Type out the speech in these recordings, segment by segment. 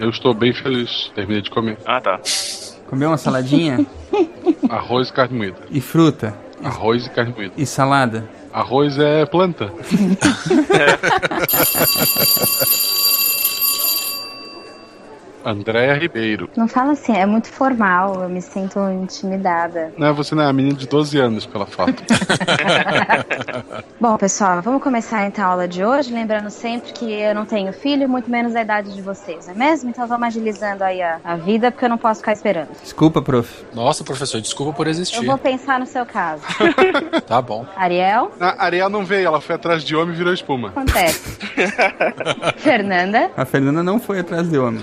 Eu estou bem feliz. Terminei de comer. Ah, tá. Comeu uma saladinha Arroz e carne moída. e fruta Arroz e carne moída. e salada. Arroz é planta. Andréa Ribeiro. Não fala assim, é muito formal, eu me sinto intimidada. Não, você não é a menina de 12 anos pela foto. Bom, pessoal, vamos começar então a aula de hoje, lembrando sempre que eu não tenho filho, muito menos a idade de vocês, não é mesmo? Então vamos agilizando aí a, a vida, porque eu não posso ficar esperando. Desculpa, prof. Nossa, professor, desculpa por Eu existir. vou pensar no seu caso. Tá bom. Ariel, A Ariel não veio, ela foi atrás de homem e virou espuma. acontece. Fernanda, A Fernanda não foi atrás de homem.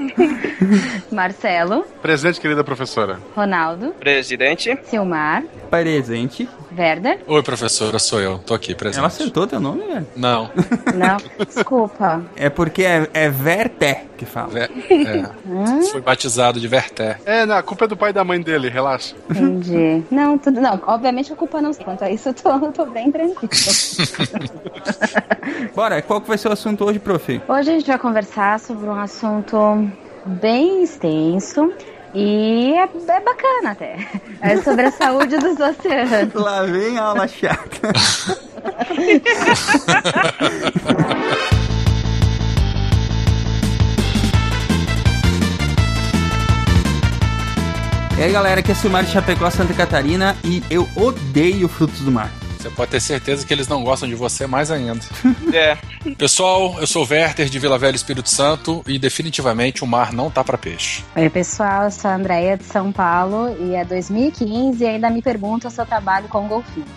Marcelo, Presente, querida professora. Ronaldo, Presidente. Silmar, Presente. Werder. Oi, professora, sou eu. Tô aqui, presente. Ela acertou teu nome, velho? Não. Não, desculpa. É porque é, é Verté que fala. Ve- é. Fui batizado de Verté. É, não, a culpa é do pai e da mãe dele, relaxa. Entendi. Não, tudo. Não, obviamente a culpa não sei. Quanto a isso, eu tô, eu tô bem tranquila. Bora, qual que vai ser o assunto hoje, prof? Hoje a gente vai conversar sobre um assunto bem extenso e é, é bacana até. É sobre a saúde dos oceanos. Lá vem a aula chata. E aí galera, aqui é Silmar de Chapecó, Santa Catarina e eu odeio frutos do mar. Você pode ter certeza que eles não gostam de você mais ainda. É. Pessoal, eu sou o Werther de Vila Velha Espírito Santo e definitivamente o mar não tá pra peixe. Oi pessoal, eu sou a Andréia de São Paulo e é 2015 e ainda me perguntam se eu trabalho com golfinho.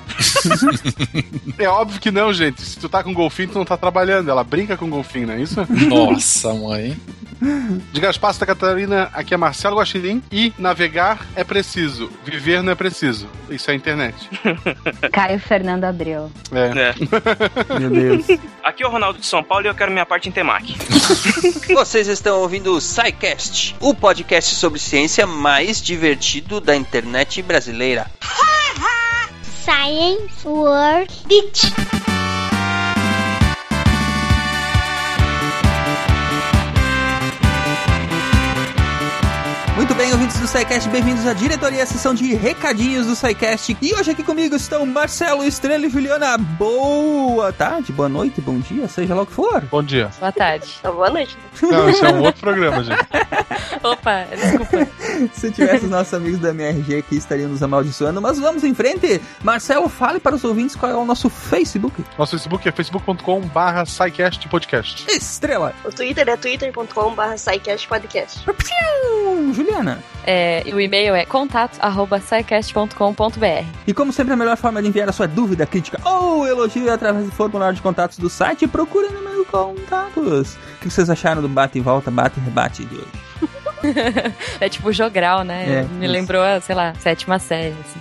É óbvio que não, gente. Se tu tá com golfinho, tu não tá trabalhando. Ela brinca com golfinho, não é isso? Nossa, mãe. De Gaspar, Santa Catarina, aqui é Marcelo Guaxinim. E navegar é preciso, viver não é preciso. Isso é internet. Caio Fernando Abreu. É. É. Meu Deus. Aqui é o Ronaldo de São Paulo e eu quero minha parte em Temaki. Vocês estão ouvindo o SciCast, o podcast sobre ciência mais divertido da internet brasileira. Science World Beach. Muito bem, ouvintes do SciCast, bem-vindos à diretoria, à sessão de recadinhos do SciCast. E hoje aqui comigo estão Marcelo, Estrela e Juliana. Boa tarde, boa noite, bom dia, seja lá o que for. Bom dia. Boa tarde. boa noite. Não, isso é um outro programa, gente. Opa, desculpa. Se tivesse os nossos amigos da MRG aqui, estariam nos amaldiçoando. Mas vamos em frente. Marcelo, fale para os ouvintes qual é o nosso Facebook. Nosso Facebook é facebook.com/barra podcast. Estrela. O Twitter é twitter.com.br podcast. Piu, Juliana. É, e o e-mail é contato.sicast.com.br. E como sempre, a melhor forma de enviar a sua dúvida, crítica ou elogio é através do formulário de contatos do site. Procure no meu contatos. O que vocês acharam do bate e volta, bate e rebate de hoje? É tipo jogral, né? É, Me lembrou, sei lá, sétima série. Assim.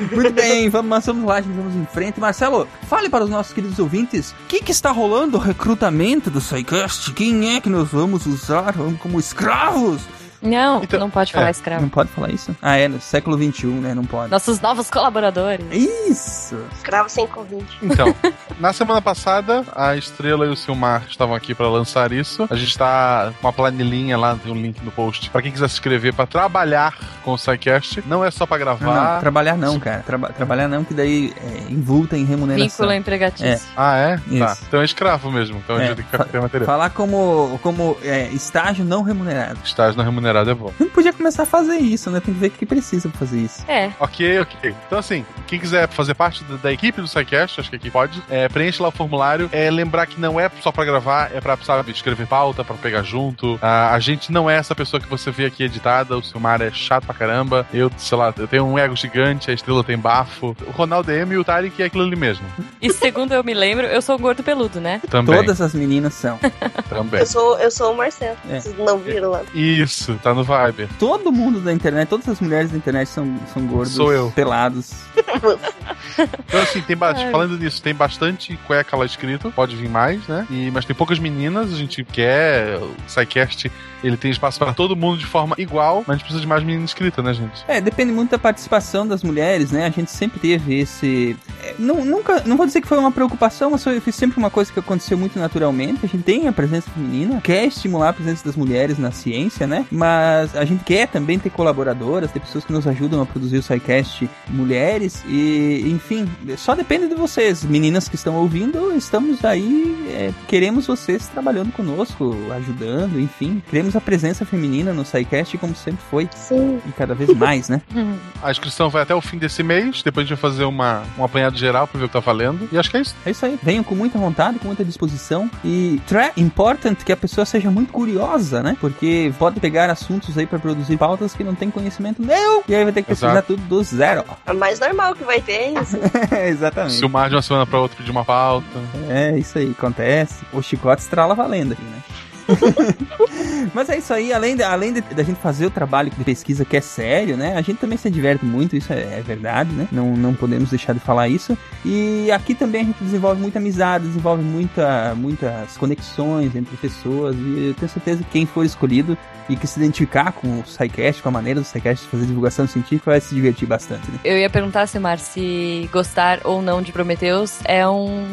Muito bem, vamos, vamos lá, gente, vamos em frente. Marcelo, fale para os nossos queridos ouvintes o que, que está rolando o recrutamento do SciCast. Quem é que nós vamos usar Vamos como escravos? Não, Então, não pode falar é, escravo. Não pode falar isso? Ah, é, no século XXI, né? Não pode. Nossos novos colaboradores. Isso! Escravo sem convite. Então, na semana passada, a Estrela e o Silmar estavam aqui para lançar isso. A gente tá com uma planilhinha lá, tem um link no post. Para quem quiser se inscrever para trabalhar com o SciCast, não é só para Não, gravar. não, trabalhar não, cara. Traba- trabalhar não, que daí é invulta em remuneração. Vínculo empregatício. Ah, é? Tá. Isso. Então é escravo mesmo. Então a É, gente tem que ter material. Falar como, como é, estágio não remunerado. Estágio não remunerado é bom. Não podia começar a fazer isso, né? Tem que ver o que precisa pra fazer isso. É. Ok, ok. Então, assim, quem quiser fazer parte da, da equipe do SciCast, acho que aqui pode, é, preenche lá o formulário. É lembrar que não é só pra gravar, é pra, sabe, escrever pauta, pra pegar junto. Ah, a gente não é essa pessoa que você vê aqui editada. O Silmar é chato pra caramba. Eu, sei lá, eu tenho um ego gigante, a estrela tem bafo. O Ronaldo é M e o Tarek é aquilo ali mesmo. E segundo eu me lembro, eu sou um gordo peludo, né? Também. Todas as meninas são. Também. Eu sou, eu sou o Marcelo. É. Vocês não viram lá. Isso, tá no Viber. Todo mundo da internet, todas as mulheres da internet são, são gordos, Sou eu. pelados. Então, assim, tem ba- Ai. falando nisso, tem bastante cueca lá escrito, pode vir mais, né? E, mas tem poucas meninas, a gente quer. O SciCast ele tem espaço para todo mundo de forma igual, mas a gente precisa de mais meninas inscritas, né, gente? É, depende muito da participação das mulheres, né? A gente sempre teve esse. é, não, nunca, não vou dizer que foi uma preocupação, mas foi, foi sempre uma coisa que aconteceu muito naturalmente. A gente tem a presença feminina, quer estimular a presença das mulheres na ciência, né? Mas a gente quer também ter colaboradoras, ter pessoas que nos ajudam a produzir o SciCast mulheres e, enfim, só depende de vocês, meninas que estão ouvindo, estamos aí, é, queremos vocês trabalhando conosco, ajudando, enfim, queremos a presença feminina no SciCast como sempre foi. Sim. E cada vez mais, né? A inscrição vai até o fim desse mês, depois a gente vai fazer uma, um apanhado geral pra ver o que tá valendo. E acho que é isso. É isso aí. Venham com muita vontade, com muita disposição. E é important que a pessoa seja muito curiosa, né? Porque pode pegar assuntos aí pra produzir pautas que não tem conhecimento nenhum. E aí vai ter que pesquisar tudo do zero. É mais normal que vai ter é isso. Exatamente. Se o Mar de uma semana pra outra pedir uma pauta. É, isso aí, acontece. O chicote estrala valendo aqui, né? Mas é isso aí, além, de, além da gente fazer o trabalho de pesquisa que é sério, né? A gente também se diverte muito, isso é, é verdade, né? Não, não podemos deixar de falar isso. E aqui também a gente desenvolve muita amizade, desenvolve muita, muitas conexões entre pessoas. E eu tenho certeza que quem for escolhido e que se identificar com o SciCast, com a maneira do SciCast de fazer divulgação científica, vai se divertir bastante, né? Eu ia perguntar, Silmar, se gostar ou não de Prometheus é um,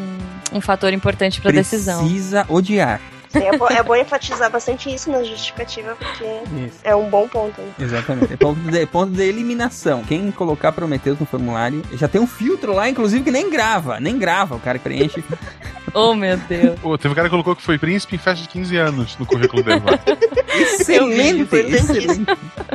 um fator importante pra decisão. Precisa odiar. É, bom, é bom enfatizar bastante isso na justificativa, porque Isso. é um bom ponto. né? Exatamente. É ponto de, ponto de eliminação. Quem colocar Prometheus no formulário já tem um filtro lá, inclusive, que nem grava. Nem grava. O cara preenche. Oh, meu Deus. Pô, teve um cara que colocou que foi príncipe em festa de 15 anos no currículo dele. lá. excelente, excelente.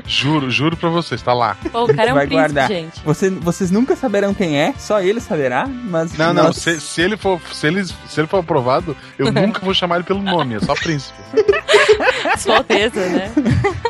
Juro, juro pra vocês, tá lá. Pô, o cara é um Vai príncipe, guardar. gente. Você, vocês nunca saberão quem é, só ele saberá, mas. Não, não, nós- se, se ele for, se, ele, se ele for aprovado, eu nunca vou chamar ele pelo nome, é só príncipe. Sua Alteza, né?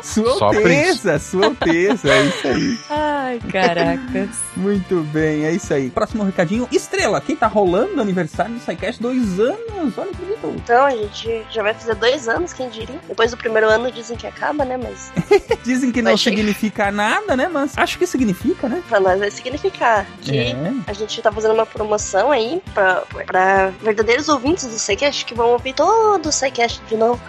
Sua Só Alteza, Sua Alteza, é isso aí. Ai, caracas. Muito bem, é isso aí. Próximo recadinho. Estrela, quem tá rolando o aniversário do SciCast? Dois anos, olha que bonito. Então, a gente já vai fazer dois anos, quem diria. Depois do primeiro ano dizem que acaba, né? Mas Dizem que não Vai chegar. significa nada, né? Mas acho que significa, né? pra nós vai significar que É. a gente tá fazendo uma promoção aí pra, pra verdadeiros ouvintes do SciCast que vão ouvir todo o SciCast de novo.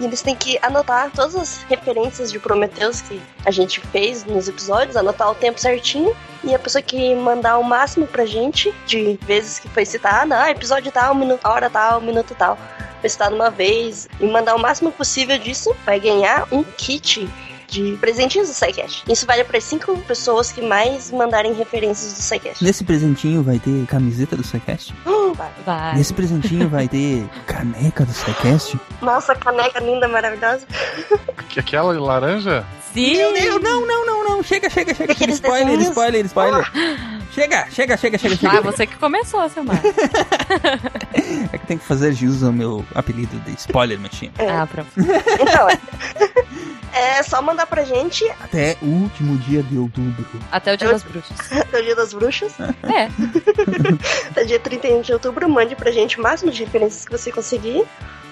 E eles têm que anotar todas as referências de Prometheus que a gente fez nos episódios, anotar o tempo certinho. E a pessoa que mandar o máximo pra gente de vezes que foi citada, ah, episódio tal, minuto, hora tal, minuto tal, foi citado uma vez, e mandar o máximo possível disso, vai ganhar um kit de presentinhos do SciCast. Isso vale para cinco pessoas que mais mandarem referências do SciCast. Nesse presentinho vai ter camiseta do SciCast? Vai. Vai. Nesse presentinho vai ter caneca do SciCast? Nossa, caneca linda, maravilhosa. Que- Aquela laranja? Sim. Meu Deus, não, não, não, não. Chega, chega, chega. chega. Aqueles Spoiler, desenhos. spoiler, spoiler. Chega, chega, chega, chega, chega. Ah, você que começou, Silmar. É que tem que fazer jus ao meu apelido de Spoiler Machine. Ah, pronto. Então, é só mandar pra gente Até o último dia de outubro. Até o Dia das Bruxas. até o Dia das Bruxas, É. até dia 31 de outubro, mande pra gente o máximo de referências que você conseguir.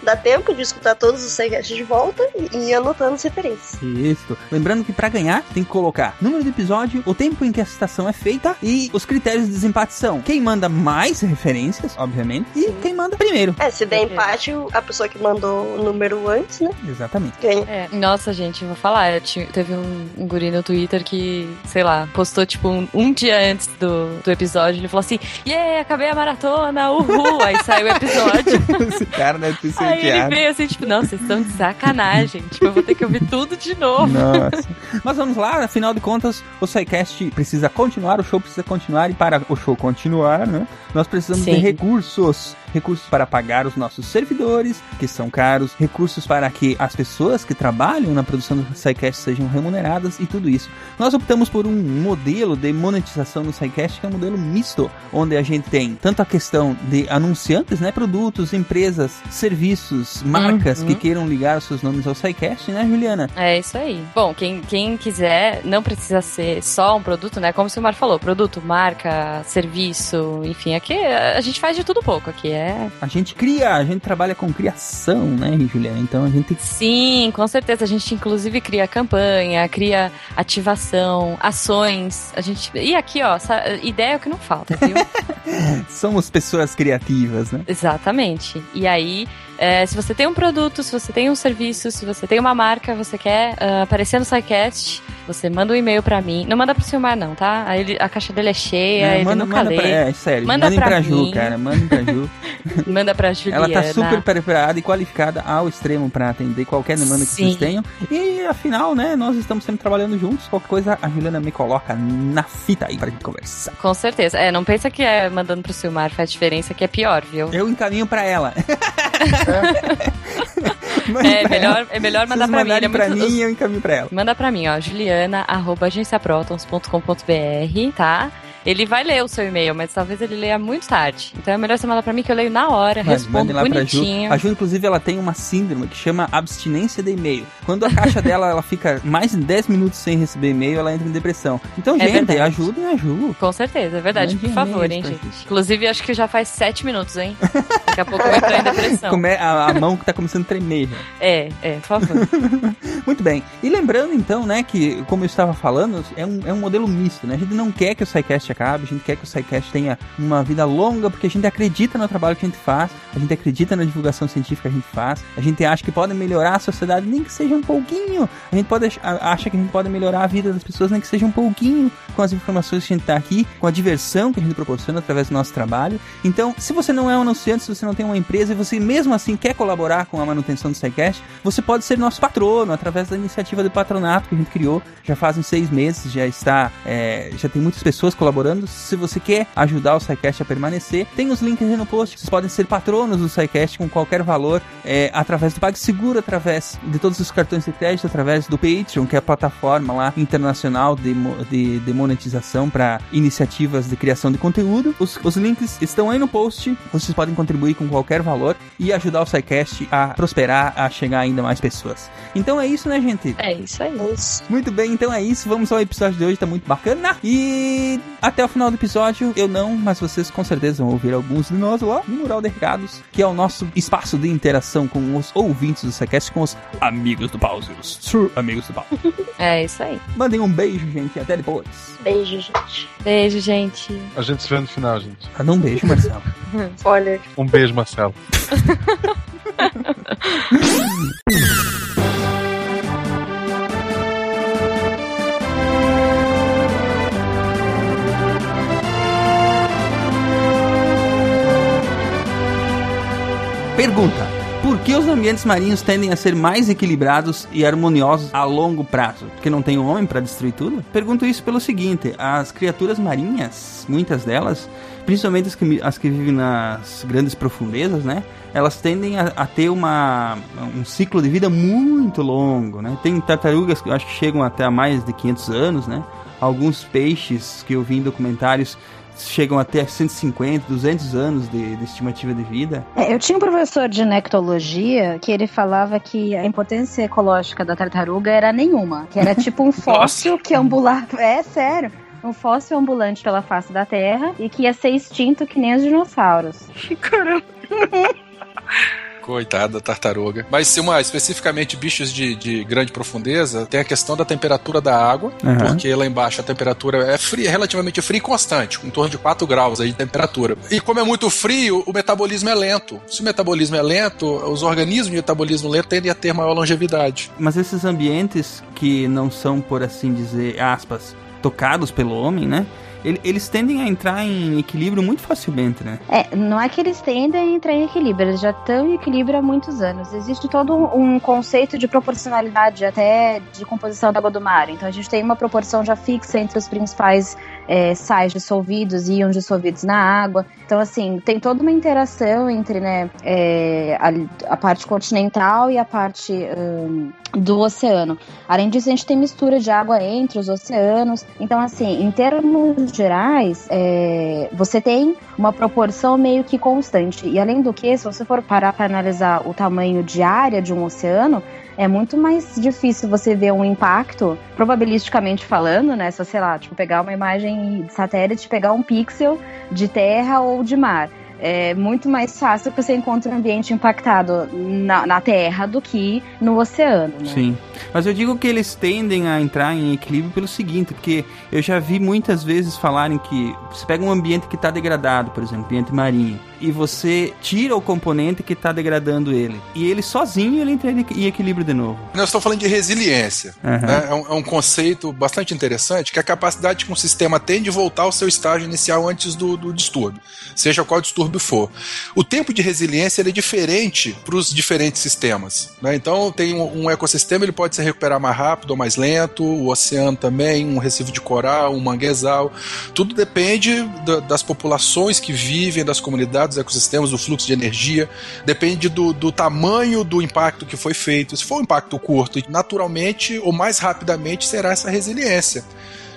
Dá tempo de escutar todos os SciCast de volta e ir anotando as referências. Isso. Lembrando que pra ganhar tem que colocar número do episódio, o tempo em que a citação é feita e os critérios de desempate são quem manda mais referências, obviamente, e quem manda primeiro. É, se der empate, a pessoa que mandou o número antes, né? Exatamente. Ganha. É. Nossa, gente, eu vou falar. eu tinha- teve um, um guri no Twitter que, sei lá, postou tipo um, um dia antes do, do episódio. Ele falou assim: Yeah, acabei a maratona, uhul! Aí saiu o episódio. Esse cara deve ter sido Aí ele piada. veio assim, tipo, não, vocês estão de sacanagem. tipo, eu vou ter que ouvir tudo de novo. Nossa. Mas vamos lá, afinal de contas, o SciCast precisa continuar, o show precisa continuar, e para o show continuar, né? Nós precisamos Sim. de recursos. Recursos para pagar os nossos servidores, que são caros, recursos para que as pessoas que trabalham na produção do SciCast sejam remuneradas e tudo isso. Nós optamos por um modelo de monetização no SciCast que é um modelo misto, onde a gente tem tanto a questão de anunciantes, né? Produtos, empresas, serviços, marcas Uhum. que queiram ligar os seus nomes ao SciCast, né, Juliana? É isso aí. Bom, quem, quem quiser, não precisa ser só um produto, né? Como o Silmar falou, produto, marca, serviço, enfim, aqui a gente faz de tudo pouco aqui. É. A gente cria, a gente trabalha com criação, né, Juliana? Então a gente Sim, com certeza. A gente inclusive cria campanha, cria ativação, ações. A gente. E aqui, ó, ideia é o que não falta, viu? somos pessoas criativas, né? Exatamente. E aí, é, É, se você tem um produto, se você tem um serviço, se você tem uma marca, você quer ah, aparecer no SciCast, você manda um e-mail pra mim. Não manda pro Silmar, não, tá? Aí ele- a caixa dele é cheia, É, ele manda, nunca manda lê. pra, é, sério, Manda mandem pra pra, Ju, mim. cara. Mandem pra Ju. Manda pra Juliana. Ela tá super preparada e qualificada ao extremo pra atender qualquer demanda que Sim. vocês tenham. E afinal, né, nós estamos sempre trabalhando juntos. Qualquer coisa, a Juliana me coloca na fita aí pra gente conversar. Com certeza. É, não pensa que é mandando pro Silmar faz diferença, que é pior, viu? Eu encaminho pra ela. É melhor, é melhor mandar pra mim. ele é pra muito- mim e eu encaminho pra ela. Manda pra mim, ó, juliana, arroba agenciaprotons.com.br, tá? Ele vai ler o seu e-mail, mas talvez ele leia muito tarde. Então é melhor você mandar pra mim que eu leio na hora, Mas respondo lá pra Ju. bonitinho. A Ju, inclusive, ela tem uma síndrome que chama abstinência de e-mail. Quando a caixa dela ela fica mais de 10 minutos sem receber e-mail, ela entra em depressão. Então, É gente, verdade. ajudem a Ju. Com certeza, é verdade. Mande Por favor, hein, gente. gente. Inclusive, acho que já faz sete minutos, hein? Daqui a pouco eu vou entrar em depressão. Come- a, a mão que tá começando a tremer. já. É, é, por favor. Muito bem. E lembrando, então, né, que, como eu estava falando, é um, é um modelo misto, né? A gente não quer que o SciCast acabe, a gente quer que o SciCast tenha uma vida longa, porque a gente acredita no trabalho que a gente faz, a gente acredita na divulgação científica que a gente faz, a gente acha que pode melhorar a sociedade, nem que seja um pouquinho. A gente pode ach- acha que a gente pode melhorar a vida das pessoas, nem que seja um pouquinho, com as informações que a gente tá aqui, com a diversão que a gente proporciona através do nosso trabalho. Então, se você não é um anunciante, se você não tem uma empresa e você mesmo assim quer colaborar com a manutenção do SciCast, você pode ser nosso patrono através da iniciativa de patronato que a gente criou. Já fazem seis meses, já está, é, já tem muitas pessoas colaborando. Se você quer ajudar o SciCast a permanecer, tem os links aí no post. Vocês podem ser patronos do SciCast com qualquer valor, é, através do PagSeguro, através de todos os cartões de crédito, através do Patreon, que é a plataforma lá internacional de, de, de monetização para iniciativas de criação de conteúdo. Os, os links estão aí no post. Vocês podem contribuir com qualquer valor e ajudar o SciCast a prosperar, a chegar a ainda mais pessoas. Então é isso, né, gente? É isso aí. Muito bem, então é isso. Vamos ao episódio de hoje, tá muito bacana. E até o final do episódio, eu não, mas vocês com certeza vão ouvir alguns de nós lá no Mural de Recados, que é o nosso espaço de interação com os ouvintes do SciCast, com os amigos do Pause, os true amigos do Pause. É isso aí. Mandem um beijo, gente, até depois. Beijo, gente. Beijo, gente. A gente se vê no final, gente. Ah, não um beijo, Marcelo. Olha, Um beijo, Marcelo. Pergunta: Por que os ambientes marinhos tendem a ser mais equilibrados e harmoniosos a longo prazo? Porque não tem homem para destruir tudo? Pergunto isso pelo seguinte: as criaturas marinhas, muitas delas, principalmente as que, as que vivem nas grandes profundezas, né? Elas tendem a, a ter uma, um ciclo de vida muito longo, né? Tem tartarugas que eu acho que chegam até a mais de 500 anos, né? Alguns peixes que eu vi em documentários chegam até 150, 200 anos de, de estimativa de vida. É, eu tinha um professor de nectologia que ele falava que a importância ecológica da tartaruga era nenhuma, que era tipo um fóssil que ambulava. É sério. Um fóssil ambulante pela face da Terra e que ia ser extinto que nem os dinossauros. caramba. Coitada da tartaruga. Mas se uma, especificamente bichos de, de grande profundeza, tem a questão da temperatura da água, Aham. porque lá embaixo a temperatura é fria, relativamente fria e constante, em torno de 4 graus aí de temperatura. E como é muito frio, o metabolismo é lento. Se o metabolismo é lento, os organismos de metabolismo lento tendem a ter maior longevidade. Mas esses ambientes que não são, por assim dizer, aspas, tocados pelo homem, né? Ele- Eles tendem a entrar em equilíbrio muito facilmente, né? É, não é que eles tendem a entrar em equilíbrio, eles já estão em equilíbrio há muitos anos. Existe todo um conceito de proporcionalidade até de composição da água do mar. Então a gente tem uma proporção já fixa entre os principais é, sais dissolvidos e íons dissolvidos na água. Então, assim, tem toda uma interação entre né, é, a, a parte continental e a parte hum, do oceano. Além disso, a gente tem mistura de água entre os oceanos. Então, assim, em termos gerais, é, você tem uma proporção meio que constante. E além do que, se você for parar para analisar o tamanho de área de um oceano, é muito mais difícil você ver um impacto, probabilisticamente falando, né? Você, sei lá, tipo, pegar uma imagem de satélite, pegar um pixel de terra ou de mar. É muito mais fácil que você encontre um ambiente impactado na, na terra do que no oceano, né? Sim. Mas eu digo que eles tendem a entrar em equilíbrio pelo seguinte, porque eu já vi muitas vezes falarem que você pega um ambiente que está degradado, por exemplo, ambiente marinho, e você tira o componente que tá degradando ele. E ele sozinho ele entra em equilíbrio de novo. Nós estamos falando de resiliência. Uhum. né? É, um, é um conceito bastante interessante, que é a capacidade que um sistema tem de voltar ao seu estágio inicial antes do, do distúrbio, seja qual distúrbio for. O tempo de resiliência é diferente para os diferentes sistemas. né? Então, tem um, um ecossistema, ele pode se recuperar mais rápido ou mais lento, o oceano também, um recife de coral, um manguezal. Tudo depende da- das populações que vivem, das comunidades, dos ecossistemas, do fluxo de energia, depende do, do tamanho do impacto que foi feito. Se for um impacto curto, naturalmente ou mais rapidamente será essa resiliência.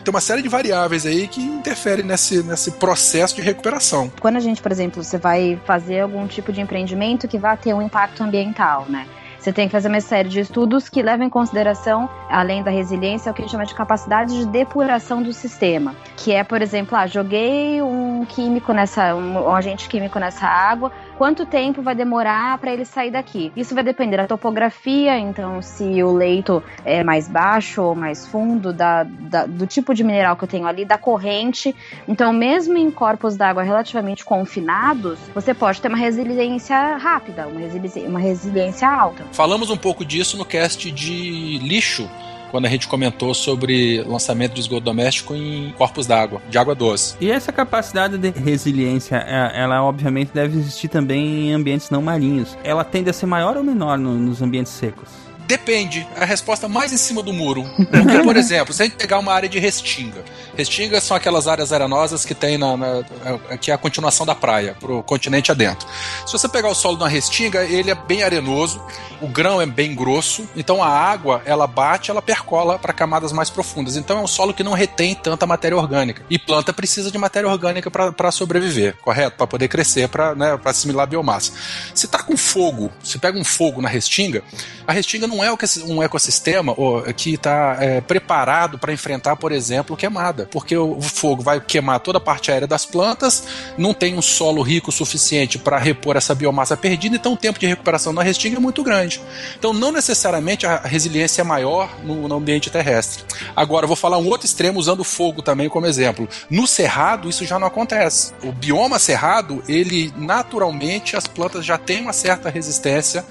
Tem uma série de variáveis aí que interferem nesse, nesse processo de recuperação. Quando a gente, por exemplo, você vai fazer algum tipo de empreendimento que vá ter um impacto ambiental, né? Você tem que fazer uma série de estudos que levam em consideração, além da resiliência, o que a gente chama de capacidade de depuração do sistema. Que é, por exemplo, ah, joguei um químico nessa, um, um agente químico nessa água, quanto tempo vai demorar para ele sair daqui? Isso vai depender da topografia, então se o leito é mais baixo ou mais fundo, da, da- do tipo de mineral que eu tenho ali, da corrente. Então, mesmo em corpos d'água relativamente confinados, você pode ter uma resiliência rápida, uma resili- uma resiliência alta. Falamos um pouco disso no cast de lixo, quando a gente comentou sobre lançamento de esgoto doméstico em corpos d'água, de água doce. E essa capacidade de resiliência, é- ela obviamente deve existir também em ambientes não marinhos. Ela tende a ser maior ou menor no- nos ambientes secos? Depende. A resposta mais em cima do muro. Porque, por exemplo, se a gente pegar uma área de restinga. Restingas são aquelas áreas arenosas que tem na, na- é- que é a continuação da praia, pro continente adentro. Se você pegar o solo de uma restinga, ele é bem arenoso, o grão é bem grosso, então a água, ela bate, ela percola para camadas mais profundas. Então é um solo que não retém tanta matéria orgânica. E planta precisa de matéria orgânica para sobreviver, correto? Para poder crescer, para né, pra assimilar a biomassa. Se tá com fogo, se pega um fogo na restinga, a restinga não é o que- um ecossistema que está preparado para enfrentar, por exemplo, queimada, porque o fogo vai queimar toda a parte aérea das plantas, não tem um solo rico suficiente para repor essa biomassa perdida, então o tempo de recuperação na restinga é muito grande. Então, não necessariamente a resiliência é maior no, no ambiente terrestre. Agora, eu vou falar um outro extremo usando fogo também como exemplo. No cerrado, isso já não acontece. O bioma cerrado, ele naturalmente, as plantas já têm uma certa resistência.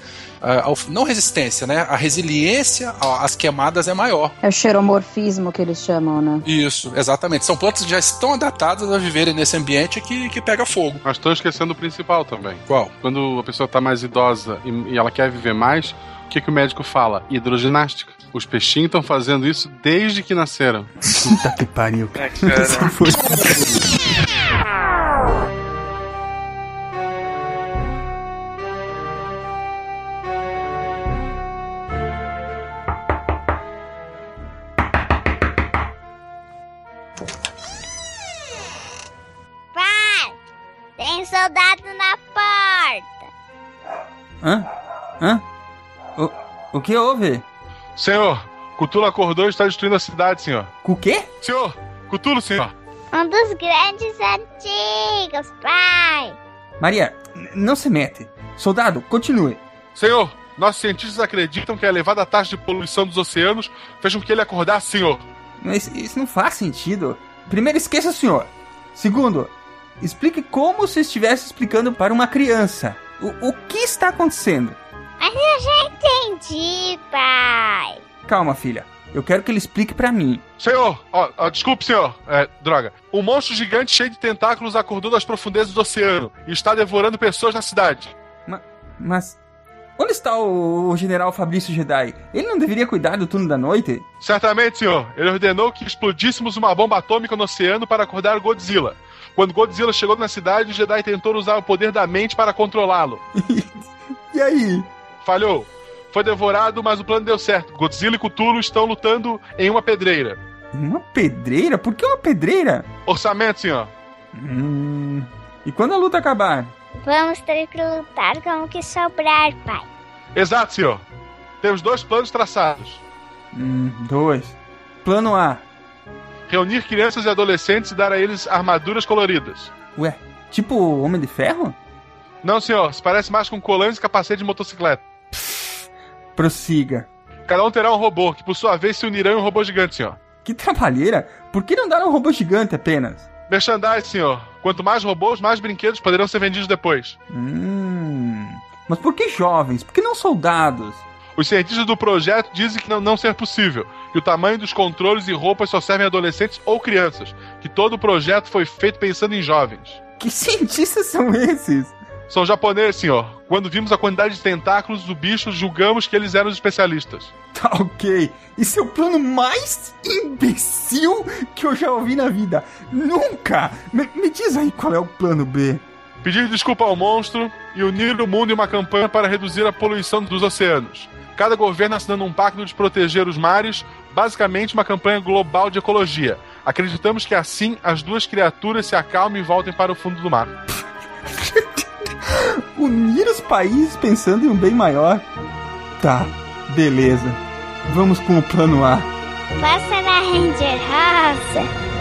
Ao- não resistência, né? A resiliência às queimadas é maior. É o xeromorfismo que eles chamam, né? Isso, exatamente. São plantas que já estão adaptadas a viverem nesse ambiente que, que pega fogo. Mas estou esquecendo o principal também. Qual? Quando a pessoa está mais idosa e, e ela quer viver mais, o que, que o médico fala? Hidroginástica. Os peixinhos estão fazendo isso desde que nasceram. Puta que pariu. É, cara. Hã? Hã? O, o que houve? Senhor, Cutulo acordou e está destruindo a cidade, senhor. Com o quê? Senhor, Cutulo, senhor. Um dos grandes antigos, pai. Maria, não se mete. Soldado, continue. Senhor, nossos cientistas acreditam que a elevada taxa de poluição dos oceanos fez com que ele acordasse, senhor. Mas isso não faz sentido. Primeiro, esqueça o senhor. Segundo, explique como se estivesse explicando para uma criança. O, o que está acontecendo? Mas eu já entendi, pai. Calma, filha. Eu quero que ele explique para mim. Senhor, ó, ó, desculpe, senhor. É, droga. Um monstro gigante cheio de tentáculos acordou das profundezas do oceano e está devorando pessoas na cidade. Mas onde está o, o general Fabrício Jedi? Ele não deveria cuidar do turno da noite? Certamente, senhor. Ele ordenou que explodíssemos uma bomba atômica no oceano para acordar Godzilla. Quando Godzilla chegou na cidade, o Jedi tentou usar o poder da mente para controlá-lo. E aí? Falhou. Foi devorado, mas o plano deu certo. Godzilla e Cthulhu estão lutando em uma pedreira. Uma pedreira? Por que uma pedreira? Orçamento, senhor. Hum. E quando a luta acabar? Vamos ter que lutar com o que sobrar, pai. Exato, senhor. Temos dois planos traçados. Hum, dois. Plano A. Reunir crianças e adolescentes e dar a eles armaduras coloridas. Ué, tipo Homem de Ferro? Não, senhor. Se parece mais com colares e capacete de motocicleta. Prossiga. Cada um terá um robô, que por sua vez se unirão em um robô gigante, senhor. Que trabalheira! Por que não dar um robô gigante apenas? Merchandise, senhor. Quanto mais robôs, mais brinquedos poderão ser vendidos depois. Hum. Mas por que jovens? Por que não soldados? Os cientistas do projeto dizem que não, não ser possível, que o tamanho dos controles e roupas só servem a adolescentes ou crianças, que todo o projeto foi feito pensando em jovens. Que cientistas são esses? São japoneses, senhor. Quando vimos a quantidade de tentáculos do bicho, julgamos que eles eram os especialistas. Tá ok. Isso é o plano mais imbecil que eu já ouvi na vida. Nunca! Me, me diz aí qual é o plano B. Pedir desculpa ao monstro e unir o mundo em uma campanha para reduzir a poluição dos oceanos. Cada governo assinando um pacto de proteger os mares, basicamente uma campanha global de ecologia. Acreditamos que assim as duas criaturas se acalmem e voltem para o fundo do mar. Unir os países pensando em um bem maior. Tá, beleza. Vamos com o plano A. Passa na Ranger Rosa.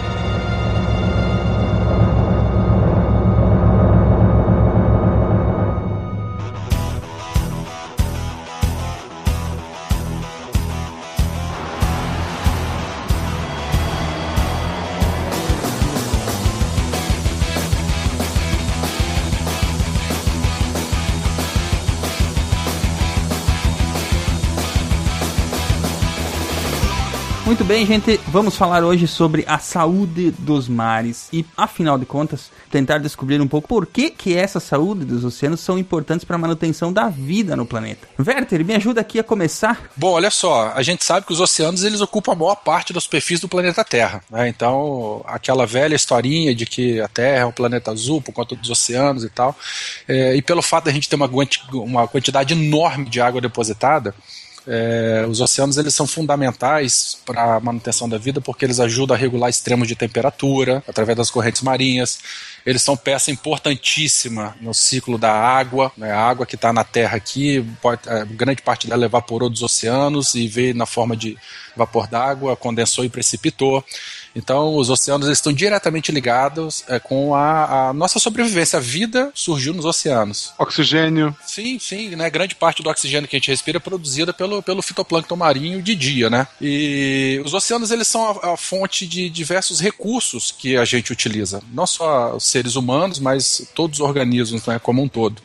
Muito bem, gente, vamos falar hoje sobre a saúde dos mares e, afinal de contas, tentar descobrir um pouco por que, que essa saúde dos oceanos são importantes para a manutenção da vida no planeta. Werther, me ajuda aqui a começar. Bom, olha só, a gente sabe que os oceanos eles ocupam a maior parte dos perfis do planeta Terra. Né? Então, aquela velha historinha de que a Terra é um planeta azul por conta dos oceanos e tal, é, e pelo fato de a gente ter uma, uma quantidade enorme de água depositada, é, os oceanos eles são fundamentais para a manutenção da vida porque eles ajudam a regular extremos de temperatura através das correntes marinhas. Eles são peça importantíssima no ciclo da água. Né? A água que está na Terra aqui, pode, é, grande parte dela evaporou dos oceanos e veio na forma de vapor d'água, condensou e precipitou. Então, os oceanos estão diretamente ligados é, com a, a, nossa sobrevivência. A vida surgiu nos oceanos. Oxigênio. Sim, sim, né? Grande parte do oxigênio que a gente respira é produzida pelo, pelo fitoplâncton marinho de dia, né? E os oceanos, eles são a, a fonte de diversos recursos que a gente utiliza. Não só os seres humanos, mas todos os organismos, né, como um todo.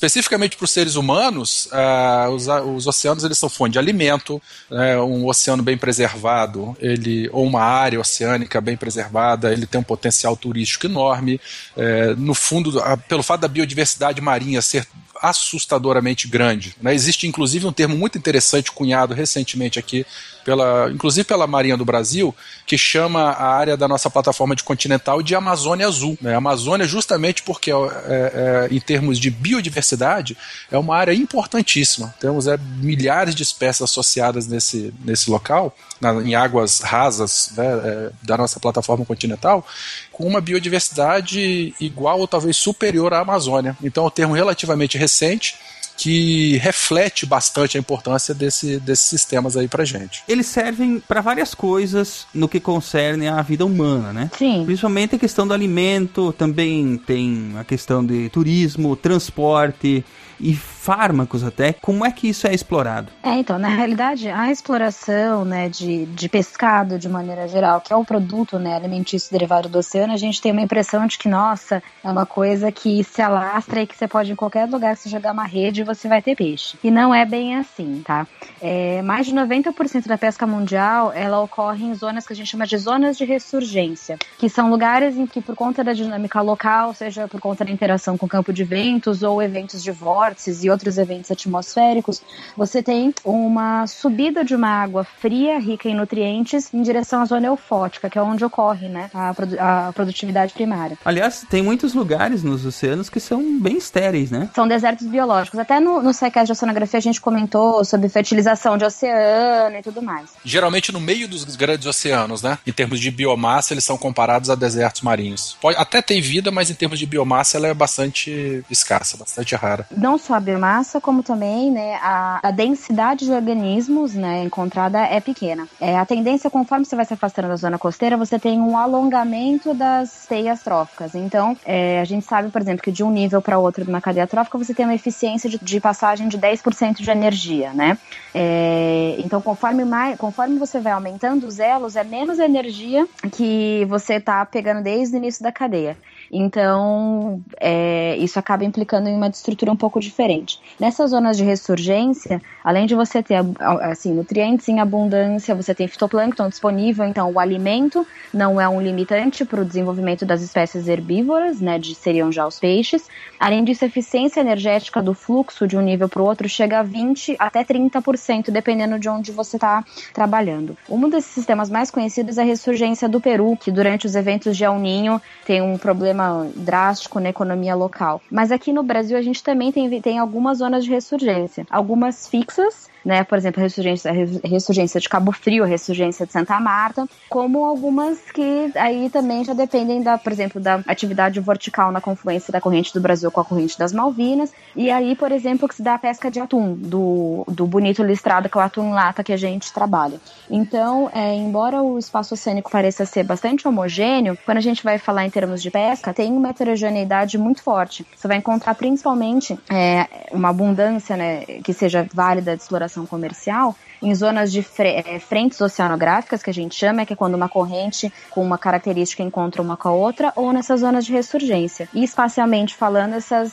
Especificamente para os seres humanos, uh, os, os, oceanos, eles são fonte de alimento, né? um oceano bem preservado, ele ou uma área oceânica bem preservada, ele tem um potencial turístico enorme. É, no fundo, a, pelo fato da biodiversidade marinha ser assustadoramente grande. Né? Existe inclusive um termo muito interessante cunhado recentemente aqui, pela, inclusive pela Marinha do Brasil, que chama a área da nossa plataforma de continental de Amazônia Azul. Né? Amazônia, justamente porque, é, é, em termos de biodiversidade, é uma área importantíssima. Temos é, milhares de espécies associadas nesse, nesse local, na, em águas rasas né, é, da nossa plataforma continental, com uma biodiversidade igual ou talvez superior à Amazônia. Então, é um termo relativamente recente que reflete bastante a importância desse, desses sistemas aí pra gente. Eles servem para várias coisas no que concerne à vida humana, né? Sim. Principalmente a questão do alimento, também tem a questão de turismo, transporte e fármacos até. Como é que isso é explorado? É, então, na realidade, a exploração né, de, de pescado de maneira geral, que é o produto né, alimentício derivado do oceano, a gente tem uma impressão de que, nossa, é uma coisa que se alastra e que você pode, em qualquer lugar você jogar uma rede, você vai ter peixe. E não é bem assim, tá? É, mais de 90% da pesca mundial, ela ocorre em zonas que a gente chama de zonas de ressurgência, que são lugares em que, por conta da dinâmica local, seja por conta da interação com o campo de ventos ou eventos de vórtices e outros eventos atmosféricos, você tem uma subida de uma água fria, rica em nutrientes, em direção à zona eufótica, que é onde ocorre né, a, produ a produtividade primária. Aliás, tem muitos lugares nos oceanos que são bem estéreis, né? São desertos biológicos. Até no, no SciCast de oceanografia a gente comentou sobre fertilização de oceano e tudo mais. Geralmente no meio dos grandes oceanos, né? Em termos de biomassa, eles são comparados a desertos marinhos. Pode, até tem vida, mas em termos de biomassa ela é bastante escassa, bastante rara. Não só a biomassa, biomassa, como também né, a, a densidade de organismos né, encontrada é pequena. É, a tendência, conforme você vai se afastando da zona costeira, você tem um alongamento das teias tróficas. Então, é, a gente sabe, por exemplo, que de um nível para outro de uma cadeia trófica, você tem uma eficiência de, de passagem de 10% de energia, né? É, então, conforme, mais, conforme você vai aumentando os elos, é menos energia que você está pegando desde o início da cadeia. Então, é, isso acaba implicando em uma estrutura um pouco diferente. Nessas zonas de ressurgência, além de você ter assim, nutrientes em abundância, você tem fitoplâncton disponível, então o alimento não é um limitante para o desenvolvimento das espécies herbívoras, né, de seriam já os peixes. Além disso, a eficiência energética do fluxo de um nível para o outro chega a 20 até 30%, dependendo de onde você está trabalhando. Um desses sistemas mais conhecidos é a ressurgência do Peru, que durante os eventos de El Ninho tem um problema drástico na economia local. Mas aqui no Brasil a gente também tem, tem algumas zonas de ressurgência. Algumas fixas né? Por exemplo, a ressurgência, a ressurgência de Cabo Frio, a ressurgência de Santa Marta, como algumas que aí também já dependem da, por exemplo, da atividade vertical na confluência da corrente do Brasil com a corrente das Malvinas. E aí, por exemplo, que se dá a pesca de atum, do, do bonito listrado, que é o atum lata que a gente trabalha. Então, é, embora o espaço oceânico pareça ser bastante homogêneo, quando a gente vai falar em termos de pesca, tem uma heterogeneidade muito forte. Você vai encontrar principalmente é, uma abundância né, que seja válida de exploração comercial em zonas de é, frentes oceanográficas, que a gente chama, que é quando uma corrente com uma característica encontra uma com a outra, ou nessas zonas de ressurgência. E espacialmente falando, essas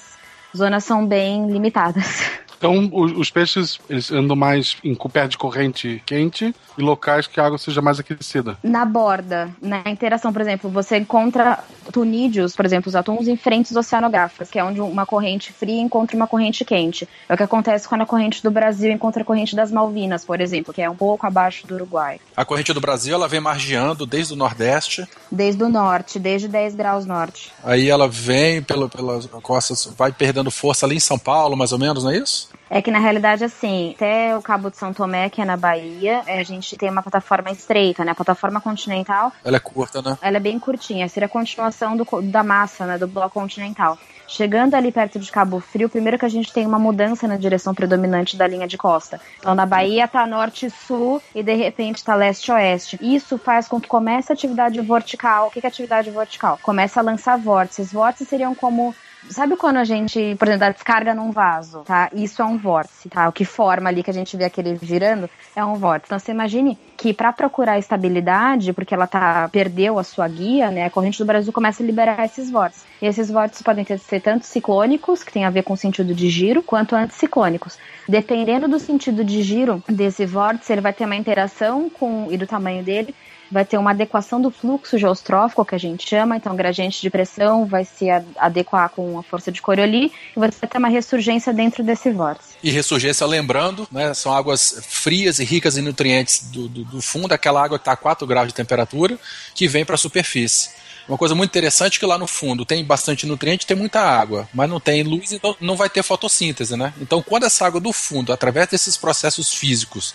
zonas são bem limitadas. Então, os, os, peixes eles andam mais em perto de corrente quente e locais que a água seja mais aquecida. Na borda, na interação, por exemplo, você encontra tunídeos, por exemplo, os atuns em frentes oceanográficas, que é onde uma corrente fria encontra uma corrente quente. É o que acontece quando a corrente do Brasil encontra a corrente das Malvinas, por exemplo, que é um pouco abaixo do Uruguai. A corrente do Brasil, ela vem margeando desde o Nordeste. Desde o Norte, desde 10 graus Norte. Aí ela vem pelo, pelas costas, vai perdendo força ali em São Paulo, mais ou menos, não é isso? É que na realidade, assim, até o Cabo de São Tomé, que é na Bahia, é, a gente tem uma plataforma estreita, né? A plataforma continental. Ela é curta, né? Ela é bem curtinha, seria a continuação do, da massa, né? Do bloco continental. Chegando ali perto de Cabo Frio, primeiro que a gente tem uma mudança na direção predominante da linha de costa. Então, na Bahia tá norte-sul e de repente tá leste-oeste. Isso faz com que comece a atividade vertical. O que é atividade vertical? Começa a lançar vórtices. Vórtices seriam como Sabe quando a gente, por exemplo, dá descarga num vaso, tá? Isso é um vórtice, tá? O que forma ali que a gente vê aquele girando é um vórtice. Então você imagine que para procurar estabilidade, porque ela tá perdeu a sua guia, né? A corrente do Brasil começa a liberar esses vórtices. E esses vórtices podem ter, ser tanto ciclônicos, que tem a ver com o sentido de giro, quanto anticiclônicos. Dependendo do sentido de giro desse vórtice, ele vai ter uma interação com e do tamanho dele vai ter uma adequação do fluxo geostrófico, que a gente chama, então gradiente de pressão vai se adequar com a força de Coriolis e você vai ter uma ressurgência dentro desse vórtice. E ressurgência, lembrando, né, são águas frias e ricas em nutrientes do, do, do fundo, aquela água que está a 4 graus de temperatura, que vem para a superfície. Uma coisa muito interessante é que lá no fundo tem bastante nutriente, tem muita água, mas não tem luz, então não vai ter fotossíntese, né? Então, quando essa água do fundo, através desses processos físicos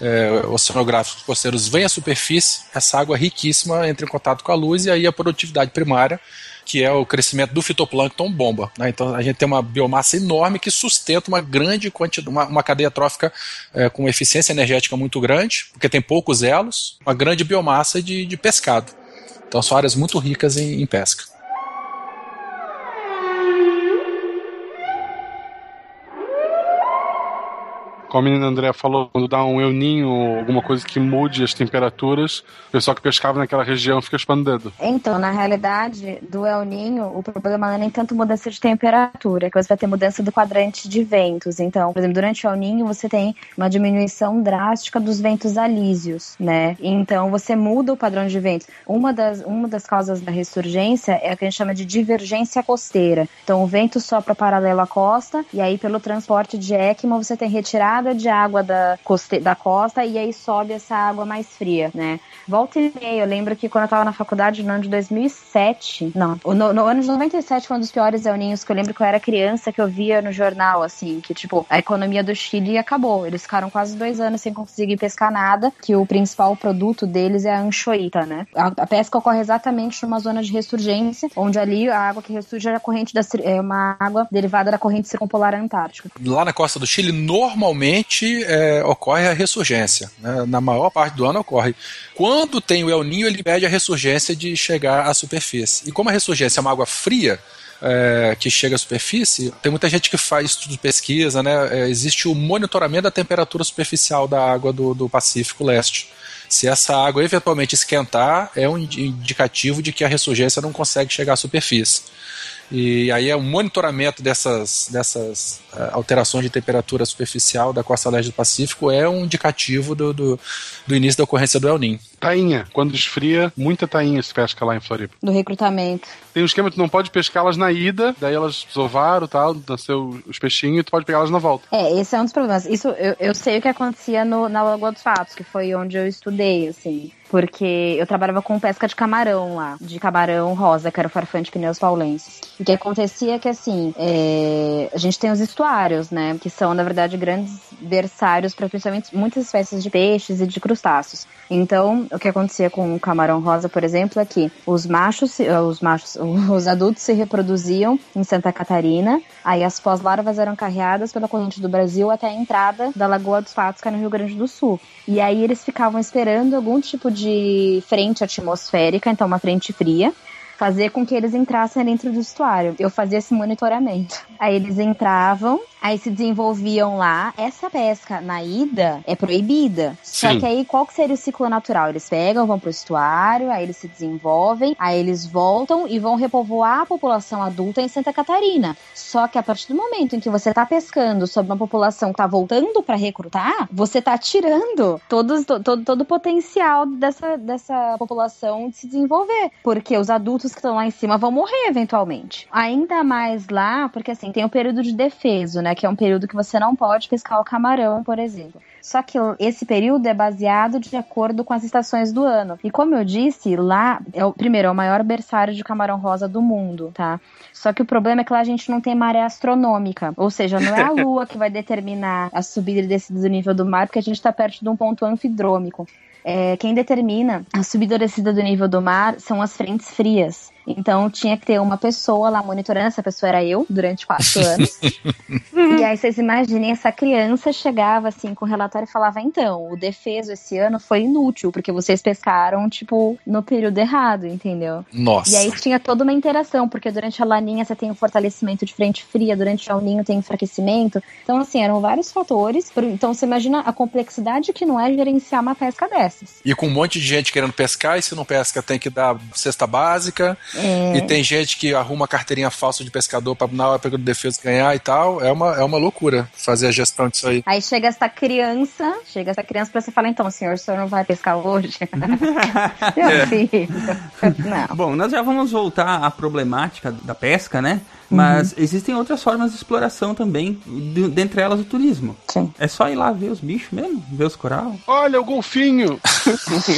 é, oceanográficos costeiros, vem à superfície, essa água riquíssima entra em contato com a luz e aí a produtividade primária que é o crescimento do fitoplâncton bomba. Né? Então a gente tem uma biomassa enorme que sustenta uma grande quantidade, uma, uma cadeia trófica é, com eficiência energética muito grande, porque tem poucos elos, uma grande biomassa de, de pescado. Então são áreas muito ricas em, em pesca. Como a menina André falou, quando dá um euninho, alguma coisa que mude as temperaturas, o pessoal que pescava naquela região fica espando dedo. Então, na realidade, do El Ninho, o problema não é nem tanto mudança de temperatura, é que você vai ter mudança do quadrante de ventos. Então, por exemplo, durante o El Ninho você tem uma diminuição drástica dos ventos alísios, né? Então, você muda o padrão de ventos. Uma das, uma das causas da ressurgência é a que a gente chama de divergência costeira. Então, o vento sopra paralelo à costa, e aí, pelo transporte de ECMA, você tem retirada de água da, coste, da costa e aí sobe essa água mais fria, né? Volta e meia, eu lembro que quando eu tava na faculdade no ano de 2007, não, no, no ano de 97 foi um dos piores El Ninhos que eu lembro que eu era criança que eu via no jornal, assim, que tipo, a economia do Chile acabou. Eles ficaram quase dois anos sem conseguir pescar nada, que o principal produto deles é a anchoita, né? A, a pesca ocorre exatamente numa zona de ressurgência, onde ali a água que ressurge é a corrente da, é uma água derivada da corrente circumpolar antártica. Lá na costa do Chile, normalmente é, ocorre a ressurgência. Né? Na maior parte do ano ocorre. Quando tem o El Ninho, ele pede a ressurgência de chegar à superfície. E como a ressurgência é uma água fria, é, que chega à superfície, tem muita gente que faz estudo de pesquisa, né? É, existe o monitoramento da temperatura superficial da água do, do Pacífico Leste. Se essa água eventualmente esquentar, é um indicativo de que a ressurgência não consegue chegar à superfície. E aí é o monitoramento dessas, dessas uh, alterações de temperatura superficial da costa leste do Pacífico é um indicativo do, do, do início da ocorrência do El Niño. Tainha. Quando esfria, muita tainha se pesca lá em Floripa. Do recrutamento. Tem um esquema que tu não pode pescá-las na ida, daí elas desovaram e tal, nasceu os peixinhos e tu pode pegá-las na volta. É, esse é um dos problemas. Isso eu, eu sei o que acontecia no, na Lagoa dos Fatos, que foi onde eu estudei, assim. Porque eu trabalhava com pesca de camarão lá, de camarão rosa, que era o farfante pneus paulenses. E o que acontecia é que, assim, é... a gente tem os estuários, né? Que são, na verdade, grandes berçários para principalmente muitas espécies de peixes e de crustáceos. Então, o que acontecia com o camarão rosa, por exemplo, é que os machos, os machos, os adultos se reproduziam em Santa Catarina, aí as pós-larvas eram carreadas pela corrente do Brasil até a entrada da Lagoa dos Patos, que é no Rio Grande do Sul. E aí eles ficavam esperando algum tipo de frente atmosférica, então uma frente fria, fazer com que eles entrassem dentro do estuário. Eu fazia esse monitoramento. Aí eles entravam, aí se desenvolviam lá. Essa pesca na ida é proibida. Sim. Só que aí qual que seria o ciclo natural? Eles pegam, vão pro estuário, aí eles se desenvolvem, aí eles voltam e vão repovoar a população adulta em Santa Catarina. Só que a partir do momento em que você tá pescando sobre uma população que tá voltando para recrutar, você tá tirando todos, todo, todo o potencial dessa, dessa população de se desenvolver. Porque os adultos que estão lá em cima vão morrer eventualmente. Ainda mais lá, porque assim, tem o período de defeso, né? Que é um período que você não pode pescar o camarão, por exemplo. Só que esse período é baseado de acordo com as estações do ano. E como eu disse, lá é o primeiro, é o maior berçário de camarão rosa do mundo, tá? Só que o problema é que lá a gente não tem maré astronômica. Ou seja, não é a lua que vai determinar a subida e descida do nível do mar, porque a gente está perto de um ponto anfidrômico. É, quem determina a subida do nível do mar são as frentes frias. Então tinha que ter uma pessoa lá monitorando, essa pessoa era eu, durante quatro anos. e aí vocês imaginem, essa criança chegava assim com o relatório e falava: então, o defeso esse ano foi inútil, porque vocês pescaram, tipo, no período errado, entendeu? Nossa. E aí tinha toda uma interação, porque durante a laninha você tem o fortalecimento de frente fria, durante o ninho tem enfraquecimento. Então, assim, eram vários fatores. Então você imagina a complexidade que não é gerenciar uma pesca dessas. E com um monte de gente querendo pescar, e se não pesca, tem que dar cesta básica. É... E tem gente que arruma carteirinha falsa de pescador pra na hora do defesa ganhar e tal. É uma, é uma loucura fazer a gestão disso aí. Aí chega essa criança, chega essa criança pra você falar, então, senhor, o senhor não vai pescar hoje? Meu filho. Não. Bom, nós já vamos voltar à problemática da pesca, né? Mas uhum. existem outras formas de exploração também, de, dentre elas o turismo. Sim. É só ir lá ver os bichos mesmo, ver os coral. Olha o golfinho!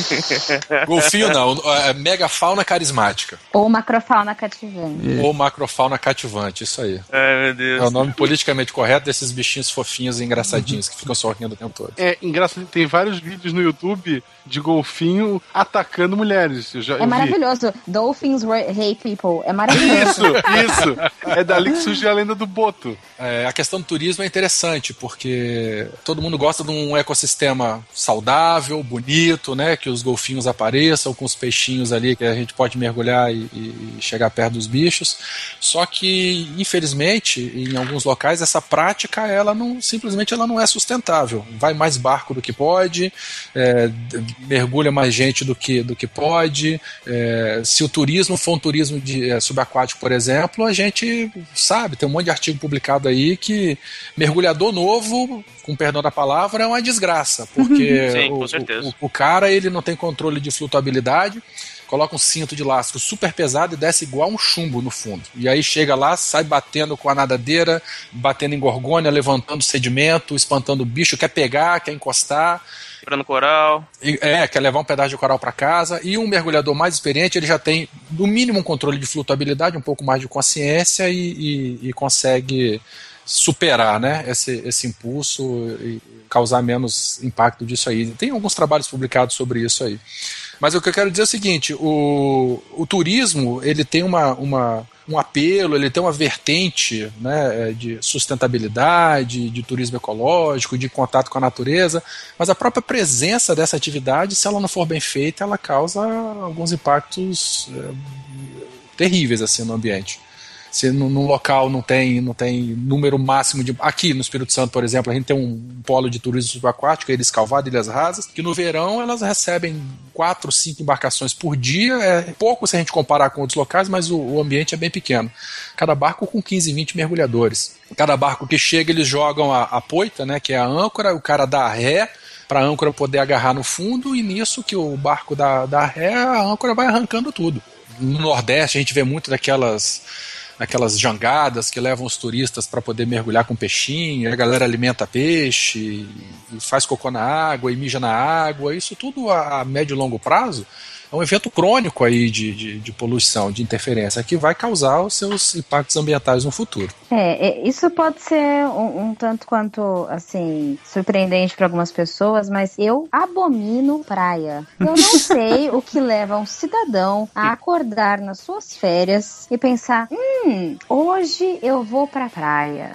golfinho não, é megafauna carismática. Ou macrofauna cativante. É. Ou macrofauna cativante, isso aí. Ai, meu Deus. É o nome politicamente correto desses bichinhos fofinhos e engraçadinhos que ficam sorrindo o tempo todo. É engraçado, tem vários vídeos no YouTube de golfinho atacando mulheres. Já, é maravilhoso. Dolphins hate people. É maravilhoso. Isso, isso. É dali que surge a lenda do boto. É, a questão do turismo é interessante, porque todo mundo gosta de um ecossistema saudável, bonito, né? Que os golfinhos apareçam com os peixinhos ali, que a gente pode mergulhar e, e chegar perto dos bichos. Só que, infelizmente, em alguns locais, essa prática, ela não simplesmente ela não é sustentável. Vai mais barco do que pode, é, mergulha mais gente do que, do que pode. É, se o turismo for um turismo de, é, subaquático, por exemplo, a gente sabe, tem um monte de artigo publicado aí que mergulhador novo, com perdão da palavra, é uma desgraça, porque Sim, o, o, o, cara ele não tem controle de flutuabilidade coloca um cinto de lastro super pesado e desce igual um chumbo no fundo. E aí chega lá, sai batendo com a nadadeira, batendo em gorgônia, levantando sedimento, espantando o bicho, quer pegar, quer encostar. Quebrando coral. E- É, quer levar um pedaço de coral para casa. E um mergulhador mais experiente, ele já tem, no mínimo, um controle de flutuabilidade, um pouco mais de consciência e, e- e consegue superar né, esse, esse impulso e causar menos impacto disso aí. Tem alguns trabalhos publicados sobre isso aí. Mas o que eu quero dizer é o seguinte: o, o turismo ele tem uma, uma, um apelo, ele tem uma vertente né, de sustentabilidade, de turismo ecológico, de contato com a natureza, mas a própria presença dessa atividade, se ela não for bem feita, ela causa alguns impactos eh, terríveis assim no ambiente. Se num local não tem, não tem número máximo de. Aqui no Espírito Santo, por exemplo, a gente tem um polo de turismo subaquático, Ilhas Calvado, Ilhas Rasas, que no verão elas recebem quatro, cinco embarcações por dia. É pouco se a gente comparar com outros locais, mas o, o ambiente é bem pequeno. Cada barco com 15, 20 mergulhadores. Cada barco que chega, eles jogam a, a poita, né, que é a âncora, o cara dá ré para a âncora poder agarrar no fundo, e nisso que o barco dá, dá ré, a âncora vai arrancando tudo. No Nordeste a gente vê muito daquelas aquelas jangadas que levam os turistas para poder mergulhar com peixinho, a galera alimenta peixe, faz cocô na água, e mija na água, isso tudo a médio e longo prazo é um evento crônico aí de, de, de poluição, de interferência, que vai causar os seus impactos ambientais no futuro. É, é, isso pode ser um, um tanto quanto, assim, surpreendente para algumas pessoas, mas eu abomino praia. Eu não sei o que leva um cidadão a acordar nas suas férias e pensar: hum, hoje eu vou pra praia.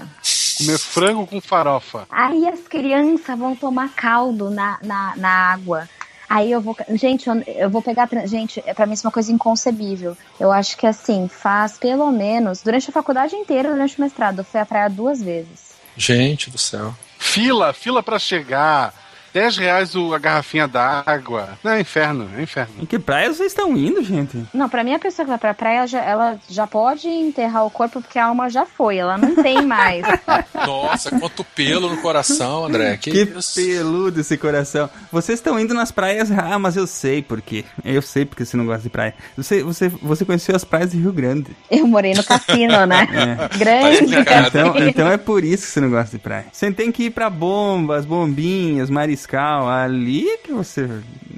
Comer frango com farofa. Aí as crianças vão tomar caldo na, na, na água. Aí eu vou. Gente, eu, eu vou pegar. Gente, é- pra mim isso é uma coisa inconcebível. Eu acho que assim, faz pelo menos. Durante a faculdade inteira, durante o mestrado, eu fui à praia duas vezes. Gente do céu. Fila, fila pra chegar. 10 reais o- a garrafinha d'água. Não, é inferno, é inferno. Em que praia vocês estão indo, gente? Não, pra mim a pessoa que vai pra praia, ela já, ela já pode enterrar o corpo porque a alma já foi, ela não tem mais. Nossa, quanto pelo no coração, André. Que, Que peludo esse coração. Vocês estão indo nas praias. Ah, mas eu sei por quê. Eu sei porque você não gosta de praia. Você, você, você conheceu as praias de Rio Grande. Eu morei no cassino, né? É. Grande explicado. Então, cassino. então é por isso que você não gosta de praia. Você tem que ir pra bombas, bombinhas, mariscal. Ali que você.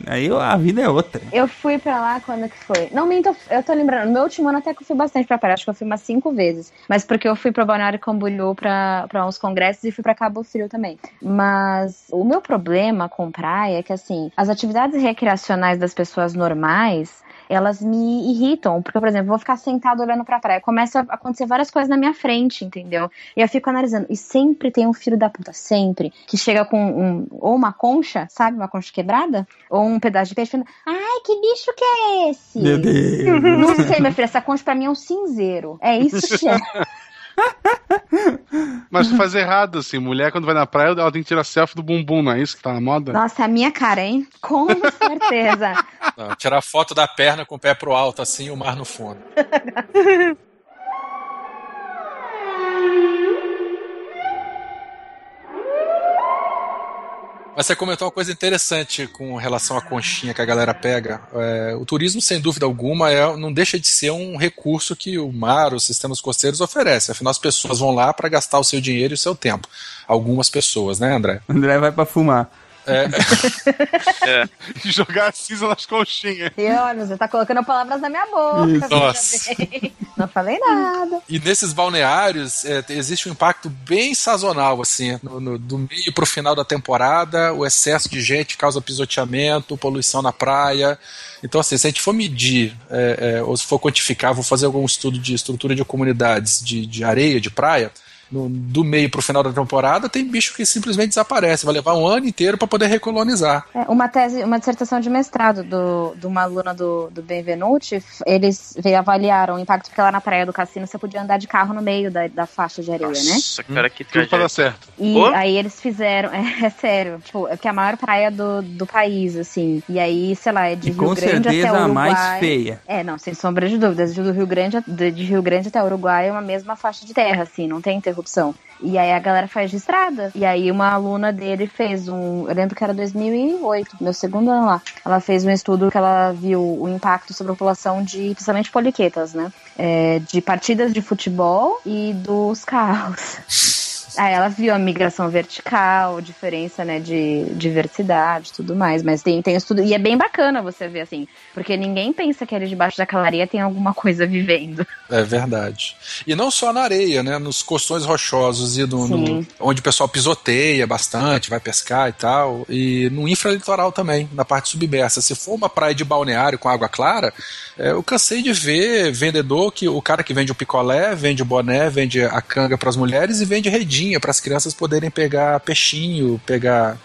Aí a vida é outra. Eu fui pra lá quando que foi? Não minto, eu tô lembrando. No meu último ano até que eu fui bastante pra praia. Acho que eu fui umas cinco vezes. Mas porque eu fui pra Balneário Camboriú pra, pra uns congressos e fui pra Cabo Frio também. Mas o meu problema com praia é que, assim, as atividades recreacionais das pessoas normais elas me irritam, porque, por exemplo, eu vou ficar sentado olhando pra praia, começa a acontecer várias coisas na minha frente, entendeu? E eu fico analisando, e sempre tem um filho da puta, sempre, que chega com um, ou uma concha, sabe, uma concha quebrada, ou um pedaço de peixe, falando, ai, que bicho que é esse? Meu Deus. Não sei, minha filha, essa concha pra mim é um cinzeiro. É isso que é. Mas tu faz errado, assim. Mulher, quando vai na praia, ela tem que tirar selfie do bumbum, não é isso que tá na moda? Nossa, é a minha cara, hein? Com certeza. Não, tirar foto da perna com o pé pro alto, assim, e o mar no fundo. Mas você comentou uma coisa interessante com relação à conchinha que a galera pega. É, o turismo, sem dúvida alguma, é, não deixa de ser um recurso que o mar, os sistemas costeiros oferecem. Afinal, as pessoas vão lá para gastar o seu dinheiro e o seu tempo. Algumas pessoas, né, André? André vai pra fumar. É, E jogar cinza nas conchinhas. E olha, você tá colocando palavras na minha boca. Isso. Nossa. Não falei nada. E nesses balneários é, existe um impacto bem sazonal, assim, no, no- do meio para o final da temporada, o excesso de gente causa pisoteamento, poluição na praia. Então, assim, se a gente for medir, é, é, ou se for quantificar, vou fazer algum estudo de estrutura de comunidades de, de areia, de praia, no- do meio para o final da temporada, tem bicho que simplesmente desaparece, vai levar um ano inteiro para poder recolonizar. É, uma tese, uma dissertação de mestrado do, de uma aluna do, do Benvenuti, eles veio, avaliaram o impacto, porque lá na praia do cassino você podia andar de carro no meio da, da faixa de areia, né? Nossa, cara, que Tudo pra dar certo. E aí eles fizeram, é, é sério, tipo, é que é a maior praia do, do país, assim. E aí, sei lá, é de E Rio com Grande até certeza a Uruguai. mais feia. É, não, sem sombra de dúvidas. Do Rio Grande, de, de Rio Grande até Uruguai é uma mesma faixa de terra, assim, não tem ter- interrupção. E aí a galera faz de estrada. E aí uma aluna dele fez um. Eu lembro que era 2008, meu segundo ano lá. Ela fez um estudo que ela viu o impacto sobre a população de, principalmente poliquetas, né? É, de partidas de futebol e dos carros. Aí ela viu a migração vertical, diferença, né, de diversidade tudo mais. Mas tem, tem estudo. E é bem bacana você ver, assim, porque ninguém pensa que ali debaixo daquela areia tem alguma coisa vivendo. É verdade. E não só na areia, né? Nos costões rochosos e no, no- onde o pessoal pisoteia bastante, vai pescar e tal. E no infralitoral também, na parte submersa. Se for uma praia de balneário com água clara, é, eu cansei de ver vendedor que o cara que vende o picolé, vende o boné, vende a canga para as mulheres e vende redinha para as crianças poderem pegar peixinho, pegar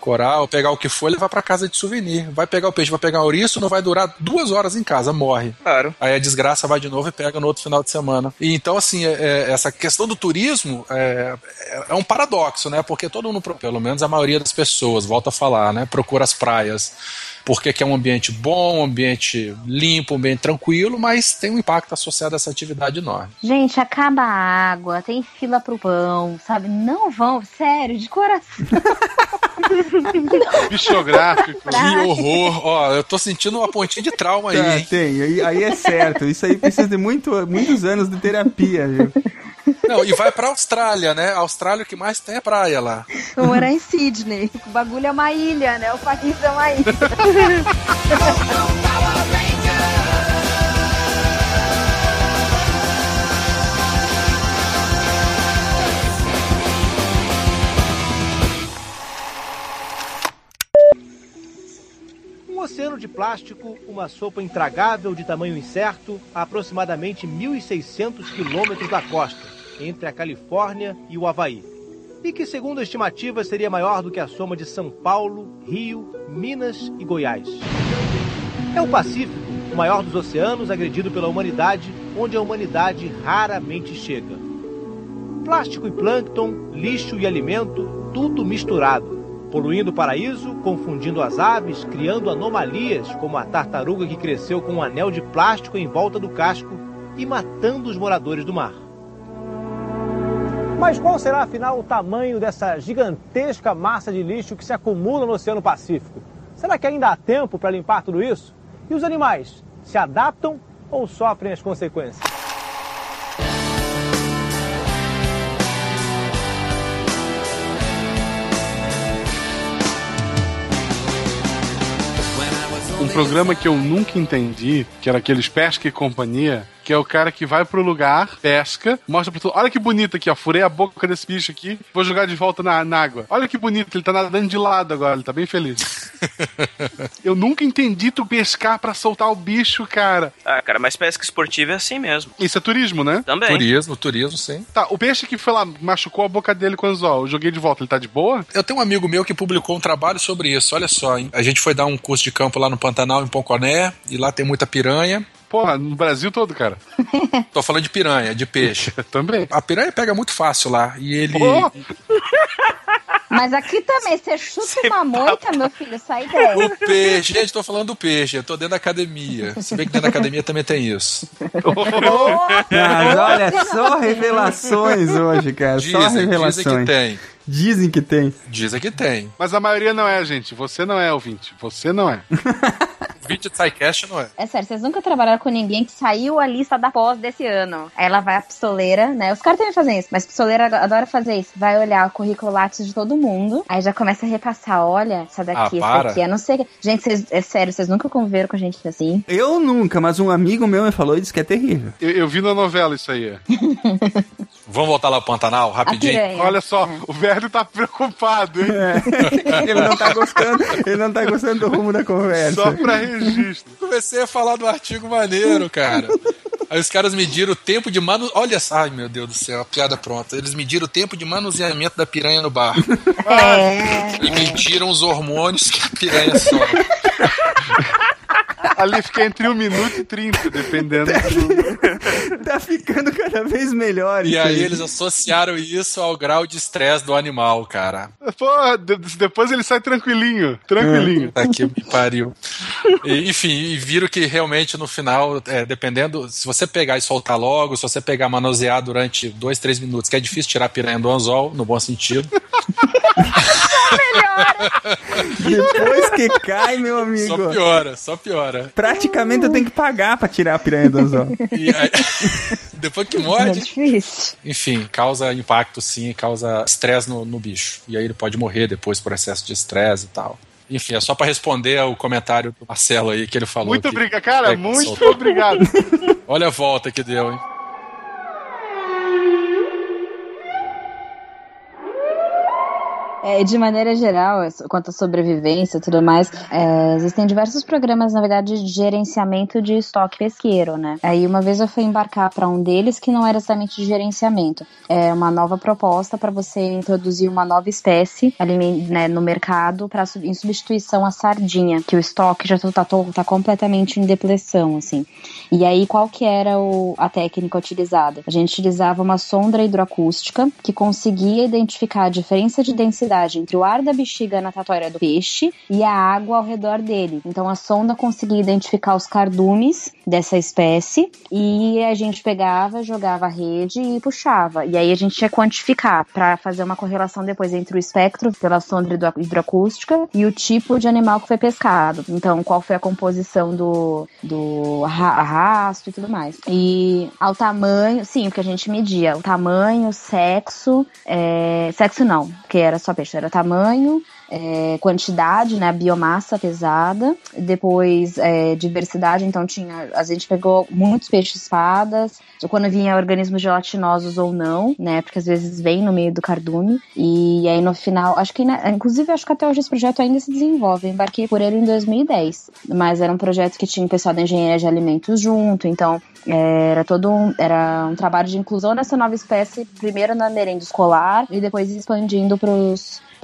coral, pegar o que for e levar para casa de souvenir. Vai pegar o peixe, vai pegar o ouriço, não vai durar duas horas em casa, morre. Claro. Aí a desgraça vai de novo e pega no outro final de semana. E então, assim, é- é- essa questão do turismo é, é- é um paradoxo, né? Porque todo mundo, pelo menos a maioria das pessoas, volta a falar, né? Procura as praias. Porque que é um ambiente bom, um ambiente limpo, um ambiente tranquilo, mas tem um impacto associado a essa atividade enorme. Gente, acaba a água, tem fila pro pão, sabe? Não vão, sério, de coração. Bichográfico. Que horror! Ó, eu tô sentindo uma pontinha de trauma aí, Tá, hein? tem, aí, aí é certo. Isso aí precisa de muito, muitos anos de terapia, viu? Não, e vai pra Austrália, né? A Austrália o que mais tem é praia lá. Vou morar em Sydney. O bagulho é uma ilha, né? O país é uma ilha. oceano de plástico, uma sopa intragável de tamanho incerto, a aproximadamente 1.600 quilômetros da costa, entre a Califórnia e o Havaí. E que, segundo a estimativa, seria maior do que a soma de São Paulo, Rio, Minas e Goiás. É o Pacífico, o maior dos oceanos agredido pela humanidade, onde a humanidade raramente chega. Plástico e plâncton, lixo e alimento, tudo misturado poluindo o paraíso, confundindo as aves, criando anomalias, como a tartaruga que cresceu com um anel de plástico em volta do casco e matando os moradores do mar. Mas qual será afinal o tamanho dessa gigantesca massa de lixo que se acumula no Oceano Pacífico? Será que ainda há tempo para limpar tudo isso? E os animais se adaptam ou sofrem as consequências? Programa que eu nunca entendi, que era aqueles Pesca e Companhia, que é o cara que vai pro lugar, pesca, mostra pra tu, olha que bonito aqui, ó, furei a boca desse bicho aqui, vou jogar de volta na, na água. Olha que bonito, ele tá nadando de lado agora, ele tá bem feliz. eu nunca entendi tu pescar pra soltar o bicho, cara. Ah, cara, mas pesca esportiva é assim mesmo. Isso é turismo, né? Também. Turismo, turismo, sim. Tá, o peixe que foi lá, machucou a boca dele com o anzol, eu joguei de volta, ele tá de boa? Eu tenho um amigo meu que publicou um trabalho sobre isso. Olha só, hein? A gente foi dar um curso de campo lá no Pantanal, em Ponconé, e lá tem muita piranha. Porra, no Brasil todo, cara. Tô falando de piranha, de peixe. Também. A piranha pega muito fácil lá. E ele. Mas aqui também, você chuta uma moita, meu filho, sai daí. O peixe, gente, tô falando do peixe, eu tô dentro da academia. Se bem que dentro da academia também tem isso. Mas olha, só revelações hoje, cara. só Dizem, revelações. dizem que tem. Dizem que tem. Dizem que tem. Mas a maioria não é, gente. Você não é ouvinte. Você não é. O vídeo de SciCast não é. É sério, vocês nunca trabalharam com ninguém que saiu a lista da pós desse ano. Aí ela vai à pistoleira, né? Os caras também fazem isso, mas pistoleira adora fazer isso. Vai olhar o currículo Lattes de todo mundo, aí já começa a repassar. Olha, essa daqui, Ah, essa daqui, é não sei. Gente, vocês, é sério, vocês nunca conviveram com gente assim? Eu nunca, mas um amigo meu me falou e disse que é terrível. Eu, eu vi na novela isso aí. Vamos voltar lá pro Pantanal, rapidinho. Olha só, o velho tá preocupado, hein? Ele não tá gostando, ele não tá gostando do rumo da conversa. Só pra registro. Comecei a falar do artigo maneiro, cara. Aí os caras mediram o tempo de manu... Olha só, ai meu Deus do céu, a piada pronta. Eles mediram o tempo de manuseamento da piranha no bar. É. E mediram os hormônios que a piranha sofre. Ali fica entre 1 minuto e 30, dependendo. do- tá ficando cada vez melhor. E isso aí eles associaram isso ao grau de estresse do animal, cara. Pô, de- depois ele sai tranquilinho. Tranquilinho. Tá que me pariu. E, enfim, e viram que realmente no final, é, dependendo, se você pegar e soltar logo, se você pegar e manusear durante dois, três minutos, que é difícil tirar a piranha do anzol, no bom sentido. Depois que cai, meu Só amigo. piora, só piora. Praticamente eu tenho que pagar pra tirar a piranha do anzol. E aí, depois que É morde, difícil. enfim, causa impacto sim, causa estresse no, no bicho. E aí ele pode morrer depois por excesso de estresse e tal. Enfim, é só pra responder ao comentário do Marcelo aí que ele falou. Muito obrigado, cara. é, muito soltou. obrigado. Olha a volta que deu, hein? É, de maneira geral, es- quanto à sobrevivência e tudo mais, é, existem diversos programas, na verdade, de gerenciamento de estoque pesqueiro, né? Aí uma vez eu fui embarcar para um deles que não era exatamente de gerenciamento, é uma nova proposta para você introduzir uma nova espécie ali né, no mercado pra, em substituição à sardinha, que o estoque já tá, tá, tá completamente em depressão, assim. E aí, qual que era o- a técnica utilizada? A gente utilizava uma sonda hidroacústica que conseguia identificar a diferença de densidade entre o ar da bexiga natatória do peixe e a água ao redor dele. Então, a sonda conseguia identificar os cardumes dessa espécie e a gente pegava, jogava a rede e puxava. E aí a gente ia quantificar para fazer uma correlação depois entre o espectro pela sonda hidro- hidroacústica e o tipo de animal que foi pescado. Então, qual foi a composição do, do arra- arrasto e tudo mais. E ao tamanho, sim, porque a gente media o tamanho, sexo, é, sexo não, porque era só peixe, era tamanho, é, quantidade, né, biomassa pesada, depois é, diversidade, então tinha, a gente pegou muitos peixes espadas, quando vinha organismos gelatinosos ou não, né, porque às vezes vem no meio do cardume, e aí no final, acho que, né, inclusive acho que até hoje esse projeto ainda se desenvolve, eu embarquei por ele em 2010, mas era um projeto que tinha o pessoal da engenharia de alimentos junto, então é, era todo um, era um trabalho de inclusão dessa nova espécie, primeiro na merenda escolar e depois expandindo para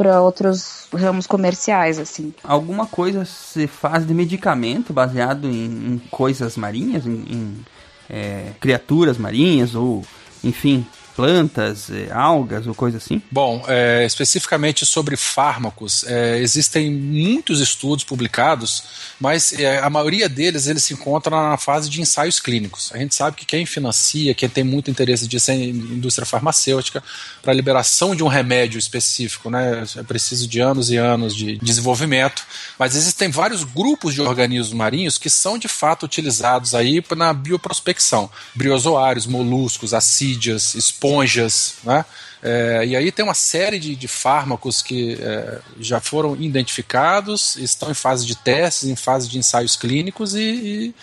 outros ramos comerciais, assim. Alguma coisa se faz de medicamento baseado em, em coisas marinhas, em, em, é, criaturas marinhas ou, enfim, plantas, é, algas ou coisa assim? Bom, é, especificamente sobre fármacos, é, existem muitos estudos publicados, mas é, a maioria deles eles se encontram na fase de ensaios clínicos. A gente sabe que quem financia, quem tem muito interesse disso é a indústria farmacêutica para a liberação de um remédio específico, né? É preciso de anos e anos de desenvolvimento. Mas existem vários grupos de organismos marinhos que são de fato utilizados aí na bioprospecção: briozoários, moluscos, assídias, esponjas, né? É, e aí tem uma série de, de fármacos que é, já foram identificados, estão em fase de testes, em fase de ensaios clínicos e, e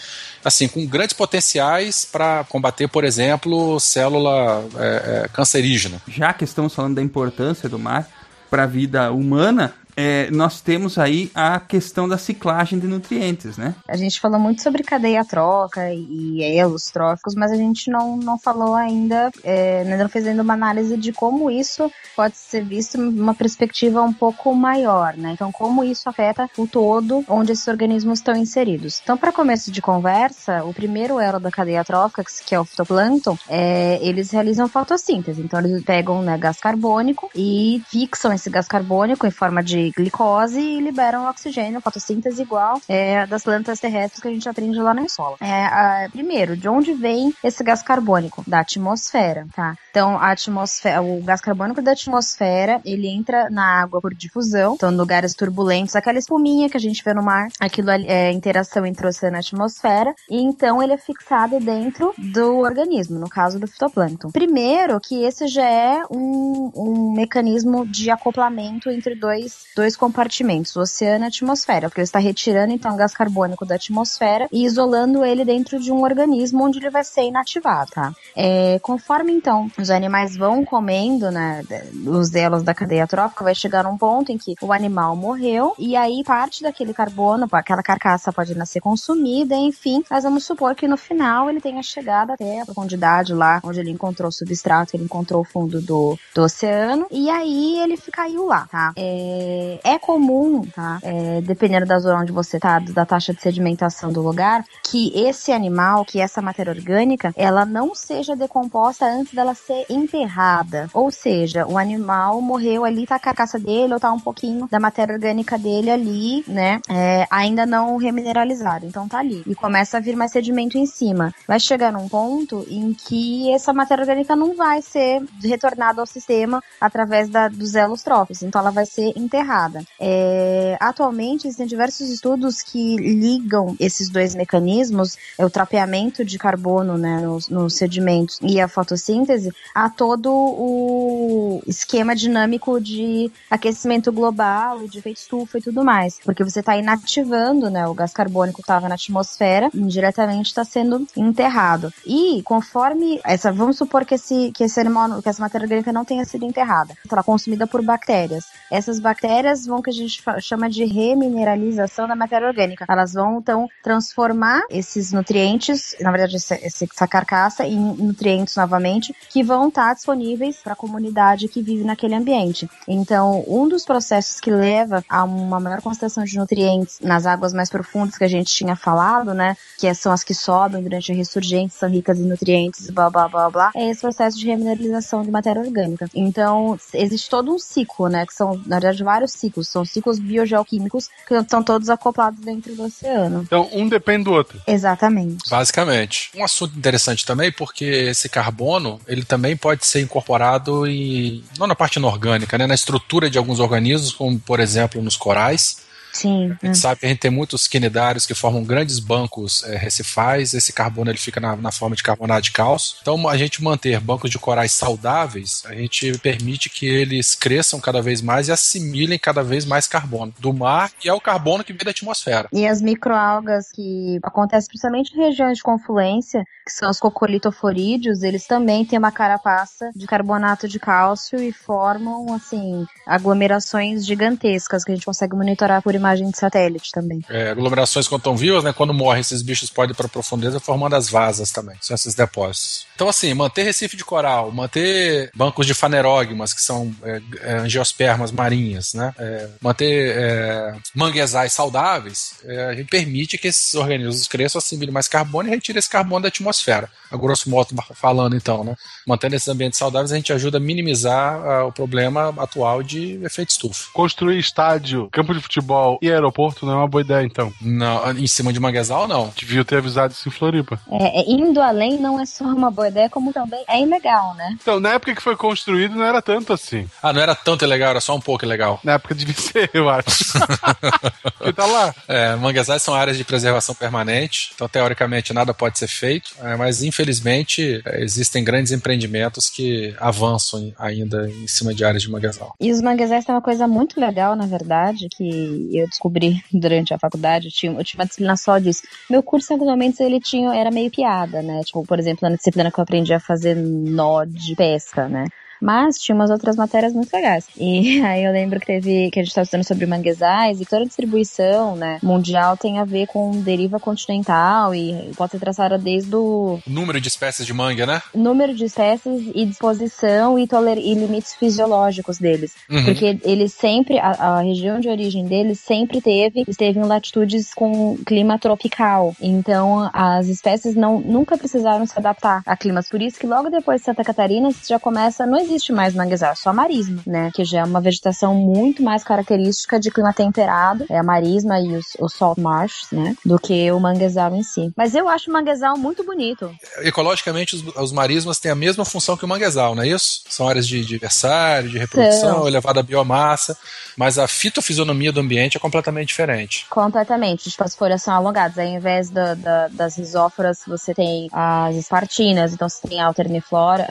assim com grandes potenciais para combater, por exemplo, célula é, é, cancerígena. Já que estamos falando da importância do mar para a vida humana, é, nós temos aí a questão da ciclagem de nutrientes, né? A gente falou muito sobre cadeia troca e elos tróficos, mas a gente não, não falou ainda, é, ainda não fez ainda uma análise de como isso pode ser visto numa perspectiva um pouco maior, né? Então, como isso afeta o todo onde esses organismos estão inseridos. Então, para começo de conversa, o primeiro elo da cadeia trófica, que é o fitoplâncton, é, eles realizam fotossíntese. Então, eles pegam né, gás carbônico e fixam esse gás carbônico em forma de glicose e liberam oxigênio, fotossíntese igual é, das plantas terrestres que a gente aprende lá na escola. É, a, primeiro, de onde vem esse gás carbônico? Da atmosfera, tá? Então, a atmosfera, o gás carbônico da atmosfera, ele entra na água por difusão, então em lugares turbulentos, aquela espuminha que a gente vê no mar, aquilo é interação entre o oceano e a atmosfera, e então ele é fixado dentro do organismo, no caso do fitoplâncton. Primeiro, que esse já é um, um mecanismo de acoplamento entre dois, dois compartimentos, o oceano e a atmosfera, porque ele está retirando então o gás carbônico da atmosfera e isolando ele dentro de um organismo onde ele vai ser inativado, tá? É, conforme então os animais vão comendo, né, os elos da cadeia trófica, vai chegar um ponto em que o animal morreu e aí parte daquele carbono, aquela carcaça pode nascer consumida, enfim, mas vamos supor que no final ele tenha chegado até a profundidade lá onde ele encontrou o substrato, ele encontrou o fundo do, do oceano e aí ele caiu lá, tá? É, é, é comum, tá? É, dependendo da zona onde você tá, da taxa de sedimentação do lugar, que esse animal, que essa matéria orgânica, ela não seja decomposta antes dela ser enterrada. Ou seja, o animal morreu ali, tá a carcaça dele, ou tá um pouquinho da matéria orgânica dele ali, né? É, ainda não remineralizado. Então tá ali. E começa a vir mais sedimento em cima. Vai chegar num ponto em que essa matéria orgânica não vai ser retornada ao sistema através da, dos elos tróficos. Então ela vai ser enterrada. É, atualmente existem diversos estudos que ligam esses dois mecanismos, é o trapeamento de carbono né, nos, nos sedimentos e a fotossíntese, a todo o esquema dinâmico de aquecimento global e de efeito estufa e tudo mais. Porque você está inativando né, o gás carbônico que estava na atmosfera, indiretamente está sendo enterrado. E conforme essa, vamos supor que esse, que esse animal, que essa matéria orgânica não tenha sido enterrada, ela consumida por bactérias. Essas bactérias vão que a gente chama de remineralização da matéria orgânica. Elas vão então transformar esses nutrientes, na verdade essa, carcaça, em nutrientes novamente que vão estar disponíveis para a comunidade que vive naquele ambiente. Então, um dos processos que leva a uma maior concentração de nutrientes nas águas mais profundas que a gente tinha falado, né, que são as que sobem durante a ressurgência, são ricas em nutrientes, blá blá blá blá, é esse processo de remineralização de matéria orgânica. Então, existe todo um ciclo, né, que são, na verdade, vários ciclos, são ciclos biogeoquímicos que estão todos acoplados dentro do oceano. Então, um depende do outro. Exatamente. Basicamente. Um assunto interessante também, porque esse carbono, ele também pode ser incorporado em, não na parte inorgânica, né, na estrutura de alguns organismos, como por exemplo nos corais. Sim. A gente sabe que a gente tem muitos quinidários que formam grandes bancos é, recifais. Esse carbono ele fica na, na, forma de carbonato de cálcio. Então, a gente manter bancos de corais saudáveis, a gente permite que eles cresçam cada vez mais e assimilem cada vez mais carbono do mar, que é o carbono que vem da atmosfera. E as microalgas que acontecem principalmente em regiões de confluência, que são os cocolitoforídeos, eles também têm uma carapaça de carbonato de cálcio e formam, assim, aglomerações gigantescas que a gente consegue monitorar por imagem de satélite também. É, aglomerações quando estão vivas, né? Quando morrem, esses bichos podem ir para a profundeza formando as vasas também. São esses depósitos. Então, assim, manter recife de coral, manter bancos de fanerógmas, que são é, é, angiospermas marinhas, né? É, manter é, manguezais saudáveis, é, a gente permite que esses organismos cresçam, assimilem mais carbono e retirem esse carbono da atmosfera. A grosso modo falando, então, né? Mantendo esses ambientes saudáveis, a gente ajuda a minimizar uh, o problema atual de efeito estufa. Construir estádio, campo de futebol e aeroporto não é uma boa ideia, então. Não, em cima de manguezal, não. Devia ter avisado isso em Floripa. É, indo além não é só uma boa ideia, como também é ilegal, né? Então, na época que foi construído, não era tanto assim. Ah, não era tanto ilegal, era só um pouco ilegal. Na época devia ser, eu acho. Porque tá lá. É, manguezais são áreas de preservação permanente, então teoricamente nada pode ser feito, é, mas infelizmente é, existem grandes empreendimentos que avançam ainda em cima de áreas de manguezal. E os manguezais têm uma coisa muito legal, na verdade, que eu descobri durante a faculdade, eu tinha, eu tinha uma disciplina só disso. Meu curso, antigamente, ele tinha, era meio piada, né? Tipo, por exemplo, na disciplina que eu aprendi a fazer nó de pesca, né? Mas tinha umas outras matérias muito legais. E aí eu lembro que teve que a gente estava estudando sobre manguezais e toda a distribuição, né, mundial tem a ver com deriva continental e pode ser traçada desde o número de espécies de manga, né? Número de espécies e disposição e, toler e limites fisiológicos deles. Uhum. Porque eles sempre a, a, região de origem deles sempre teve esteve em latitudes com clima tropical. Então as espécies não nunca precisaram se adaptar a climas. Por isso que logo depois de Santa Catarina já começa não existe mais manguezal, é só marisma, né? Que já é uma vegetação muito mais característica de clima temperado, é a marisma e os, os salt marshes, né? Do que o manguezal em si. Mas eu acho o manguezal muito bonito. Ecologicamente, os, os marismas têm a mesma função que o manguezal, não é isso? São áreas de diversário, de reprodução, elevada biomassa, mas a fitofisionomia do ambiente é completamente diferente. Completamente. Tipo, as folhas são alongadas. Ao invés da, da, das risóforas, você tem as espartinas, então você tem a alterniflora,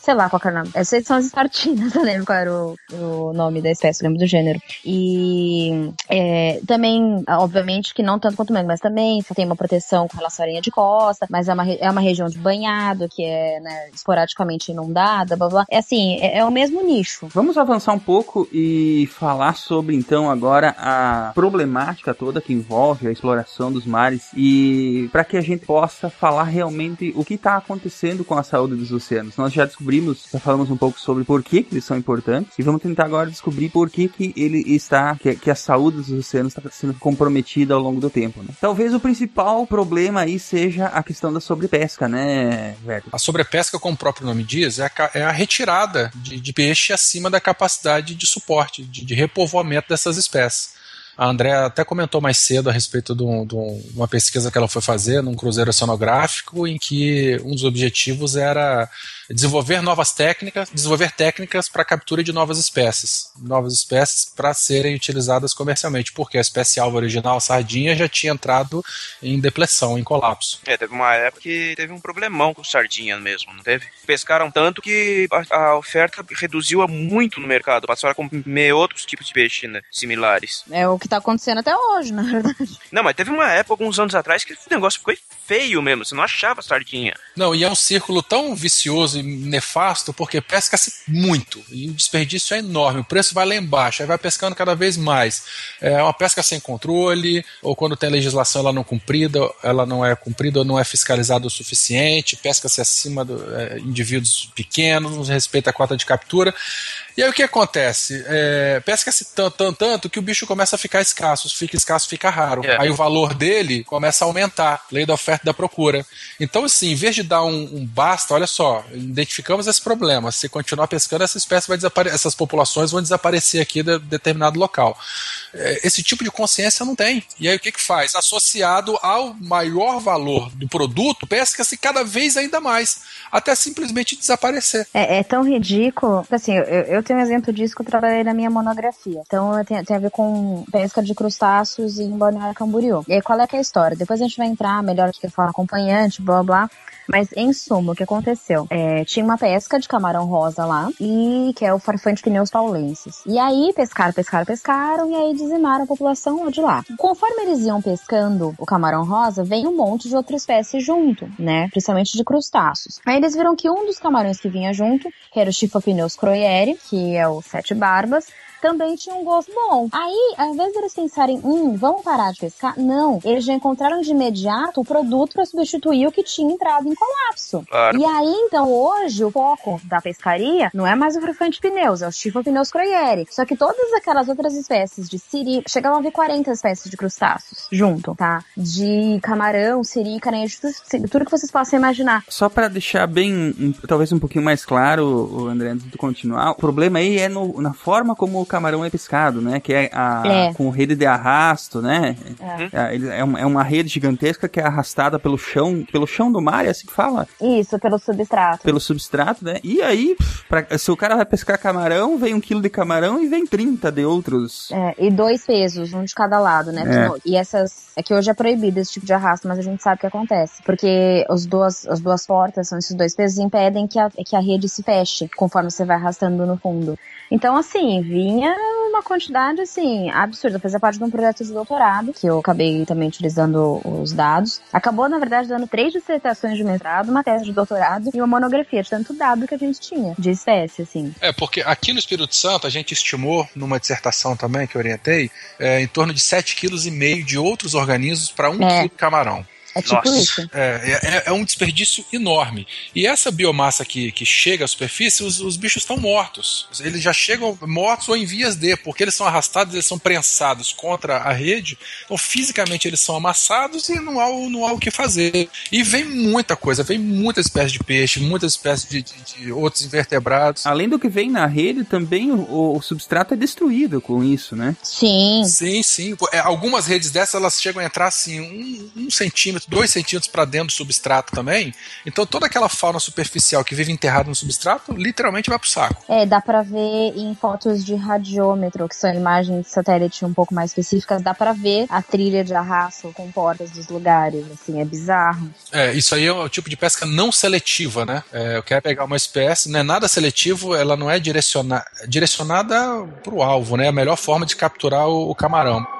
sei lá qual é o nome. Que são as espartinas, eu lembro qual era o, o nome da espécie, lembro do gênero. E é, também, obviamente, que não tanto quanto o mangue, mas também tem uma proteção com relação à linha de costa, mas é uma, é uma região de banhado, que é né, esporadicamente inundada, blá blá. É assim, é, é o mesmo nicho. Vamos avançar um pouco e falar sobre então agora a problemática toda que envolve a exploração dos mares e para que a gente possa falar realmente o que está acontecendo com a saúde dos oceanos. Nós já descobrimos, já falamos um pouco sobre por que, que eles são importantes e vamos tentar agora descobrir por que, que ele está, que, que a saúde dos oceanos está sendo comprometida ao longo do tempo. Né? Talvez o principal problema aí seja a questão da sobrepesca, né, velho? A sobrepesca, como o próprio nome diz, é a, é a retirada de, de, peixe acima da capacidade de suporte, de, de repovoamento dessas espécies. A André até comentou mais cedo a respeito de, um, de, uma pesquisa que ela foi fazer num cruzeiro oceanográfico, em que um dos objetivos era desenvolver novas técnicas, desenvolver técnicas para captura de novas espécies, novas espécies para serem utilizadas comercialmente, porque a espécie alvo original, a sardinha, já tinha entrado em depressão, em colapso. É, teve uma época que teve um problemão com sardinha mesmo, não teve? Pescaram tanto que a, a oferta reduziu muito no mercado, passaram a comer outros tipos de peixe né, similares. É o que está acontecendo até hoje, na verdade. Não, mas teve uma época, alguns anos atrás, que o negócio ficou feio mesmo, você não achava sardinha. Não, e é um círculo tão vicioso nefasto porque pesca-se muito e o desperdício é enorme. O preço vai lá embaixo, aí vai pescando cada vez mais. É uma pesca sem controle, ou quando tem legislação ela não cumprida, ela não é cumprida ou não é fiscalizada o suficiente, pesca-se acima de é, indivíduos pequenos, não respeita a cota de captura. E aí o que acontece? É, Pesca-se tanto, tanto, tanto que o bicho começa a ficar escasso. Fica escasso, fica raro. É. Aí o valor dele começa a aumentar. Lei da oferta e da procura. Então, assim, em vez de dar um, um, basta, olha só, identificamos esse problema. Se continuar pescando, essa espécie vai desaparecer, essas populações vão desaparecer aqui de determinado local. É, esse tipo de consciência não tem. E aí o que, que faz? Associado ao maior valor do produto, pesca-se cada vez ainda mais, até simplesmente desaparecer. É, é tão ridículo. Assim, eu, eu tenho um exemplo disso que eu trabalhei na minha monografia. Então tem, tem a ver com pesca de crustáceos em Balneário Camboriú. E aí qual é que é a história? Depois a gente vai entrar melhor que falar acompanhante, blá blá. Mas, em suma, o que aconteceu? É, tinha uma pesca de camarão rosa lá, e que é o farfante pneus paulenses. E aí, pescaram, pescaram, pescaram, e aí dizimaram a população de lá. Conforme eles iam pescando o camarão rosa, vem um monte de outra espécie junto, né? Principalmente de crustáceos. Aí eles viram que um dos camarões que vinha junto, que era o Chifopneus croieri, que é o sete barbas, também tinha um gosto bom. Aí, ao invés de eles pensarem, hum, vamos parar de pescar, não. Eles já encontraram de imediato o produto para substituir o que tinha entrado em colapso. Claro. E aí, então, hoje, o foco da pescaria não é mais o frufante pneus, é o Chifo pneus croieri. Só que todas aquelas outras espécies de siri, chegavam a ver 40 espécies de crustáceos junto, tá? De camarão, siri, caranha, tudo, tudo que vocês possam imaginar. Só para deixar bem, talvez um pouquinho mais claro, André, antes de continuar, o problema aí é no, na forma como camarão é pescado, né? Que é, a, é. com rede de arrasto, né? É. É, é, uma, é uma rede gigantesca que é arrastada pelo chão, pelo chão do mar, é assim que fala? Isso, pelo substrato. Pelo substrato, né? E aí, pra, se o cara vai pescar camarão, vem um quilo de camarão e vem 30 de outros. É, e dois pesos, um de cada lado, né? É. E essas. É que hoje é proibido esse tipo de arrasto, mas a gente sabe o que acontece. Porque os duas, as duas portas, são esses dois pesos, impedem que a, que a rede se feche conforme você vai arrastando no fundo. Então, assim, vinha uma quantidade, assim, absurda. Fazia parte de um projeto de doutorado, que eu acabei também utilizando os dados. Acabou, na verdade, dando três dissertações de mestrado, uma tese de doutorado e uma monografia de tanto dado que a gente tinha, de espécie, assim. É, porque aqui no Espírito Santo a gente estimou, numa dissertação também que eu orientei, é, em torno de 7,5 kg de outros organismos para um é. quilo de camarão. É tipo Nossa. isso. É, é, é, um desperdício enorme. E essa biomassa que, que chega à superfície, os, os bichos estão mortos. Eles já chegam mortos ou em vias de, porque eles são arrastados, eles são prensados contra a rede. Então, fisicamente, eles são amassados e não há, não há o que fazer. E vem muita coisa, vem muitas espécies de peixe, muitas espécies de, de, de outros invertebrados. Além do que vem na rede, também o, o substrato é destruído com isso, né? Sim. Sim, sim. É, algumas redes dessas, elas chegam a entrar assim, um, um centímetro 2 centímetros para dentro do substrato também. Então toda aquela fauna superficial que vive enterrada no substrato, literalmente vai pro saco. É, dá para ver em fotos de radiômetro, que são imagens de satélite um pouco mais específicas, dá para ver a trilha de arrasto com portas dos lugares, assim, é bizarro. É, isso aí é o tipo de pesca não seletiva, né? É, eu quero pegar uma espécie, não é nada seletivo, ela não é direciona, direcionada pro alvo, né? É a melhor forma de capturar o, o camarão.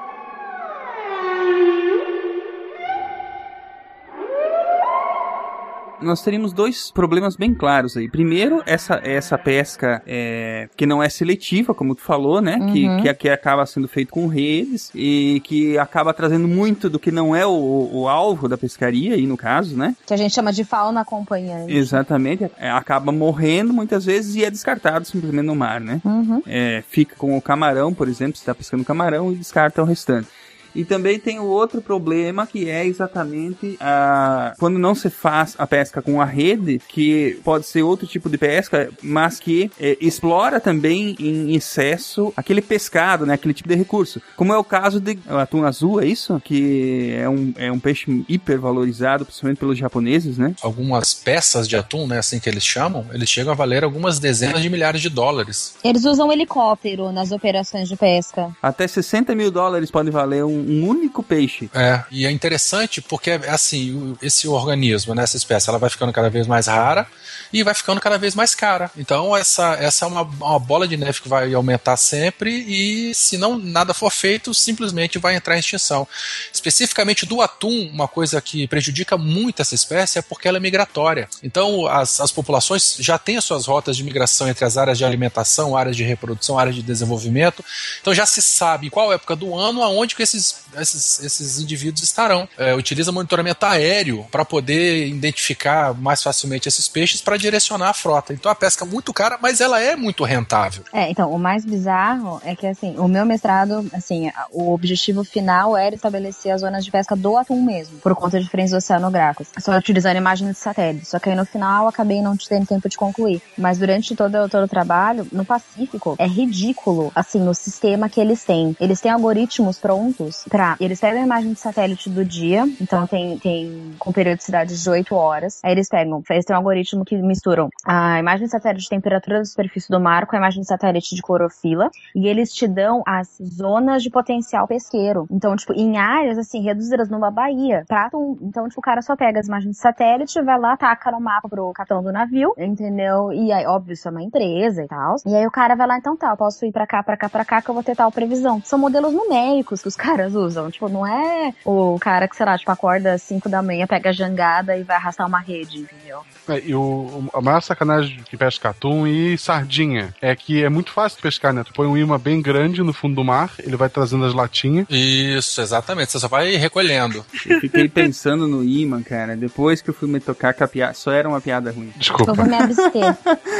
Nós teríamos dois problemas bem claros aí. Primeiro, essa, essa pesca é, que não é seletiva, como tu falou, né? Uhum. Que, que, que acaba sendo feito com redes e que acaba trazendo muito do que não é o, o alvo da pescaria, aí no caso, né? Que a gente chama de fauna acompanhante. Exatamente. É, acaba morrendo muitas vezes e é descartado simplesmente no mar, né? Uhum. É, fica com o camarão, por exemplo, você está pescando camarão e descarta o restante. E também tem o outro problema que é exatamente a quando não se faz a pesca com a rede, que pode ser outro tipo de pesca, mas que é, explora também em excesso aquele pescado, né, aquele tipo de recurso. Como é o caso de atum azul, é isso? Que é um, é um peixe hipervalorizado, principalmente pelos japoneses, né? Algumas peças de atum, né, assim que eles chamam, eles chegam a valer algumas dezenas de milhares de dólares. Eles usam helicóptero nas operações de pesca. Até 60 mil dólares pode valer um, um único peixe. É, e é interessante porque, assim, esse organismo, né, essa espécie, ela vai ficando cada vez mais rara e vai ficando cada vez mais cara. Então, essa, essa é uma, uma bola de neve que vai aumentar sempre e, se não nada for feito, simplesmente vai entrar em extinção. Especificamente do atum, uma coisa que prejudica muito essa espécie é porque ela é migratória. Então, as, as populações já têm as suas rotas de migração entre as áreas de alimentação, áreas de reprodução, áreas de desenvolvimento. Então, já se sabe qual época do ano aonde que esses, esses, esses indivíduos estarão. É, utiliza monitoramento aéreo para poder identificar mais facilmente esses peixes para direcionar a frota. Então, a pesca é muito cara, mas ela é muito rentável. É, então, o mais bizarro é que, assim, o meu mestrado, assim, o objetivo final era estabelecer as zonas de pesca do atum mesmo, por conta de diferenças oceanográficas, só utilizando imagens de satélite. Só que aí no final acabei não tendo tempo de concluir. Mas durante todo, todo o trabalho, no Pacífico, é ridículo, assim, o sistema que eles têm. Eles têm algoritmos prontos pra. Eles pegam a imagem de satélite do dia, então tem, tem com periodicidade de 8 horas. Aí eles pegam, eles têm um algoritmo que misturam a imagem de satélite de temperatura da superfície do mar com a imagem de satélite de clorofila. E eles te dão as zonas de potencial pesqueiro. Então, tipo, em áreas assim, reduzidas numa baía. Pra. Então, tipo, o cara só pega as imagens de satélite, vai lá, taca no mapa pro capitão do navio, entendeu? E aí, óbvio, isso é uma empresa e tal. E aí o cara vai lá, então tá, eu posso ir pra cá, pra cá, pra cá, que eu vou ter tal previsão. São modelos numéricos que os caras usam. Tipo, não é o cara que, sei lá, tipo, acorda às 5 da manhã, pega a jangada e vai arrastar uma rede, entendeu? É, e o, a maior sacanagem que pesca atum e sardinha é que é muito fácil de pescar, né? Tu põe um imã bem grande no fundo do mar, ele vai trazendo as latinhas. Isso, exatamente. Você só vai recolhendo. Eu fiquei pensando no imã, cara. Depois que eu fui me tocar que a piada só era uma piada ruim. Desculpa. Eu vou me abster.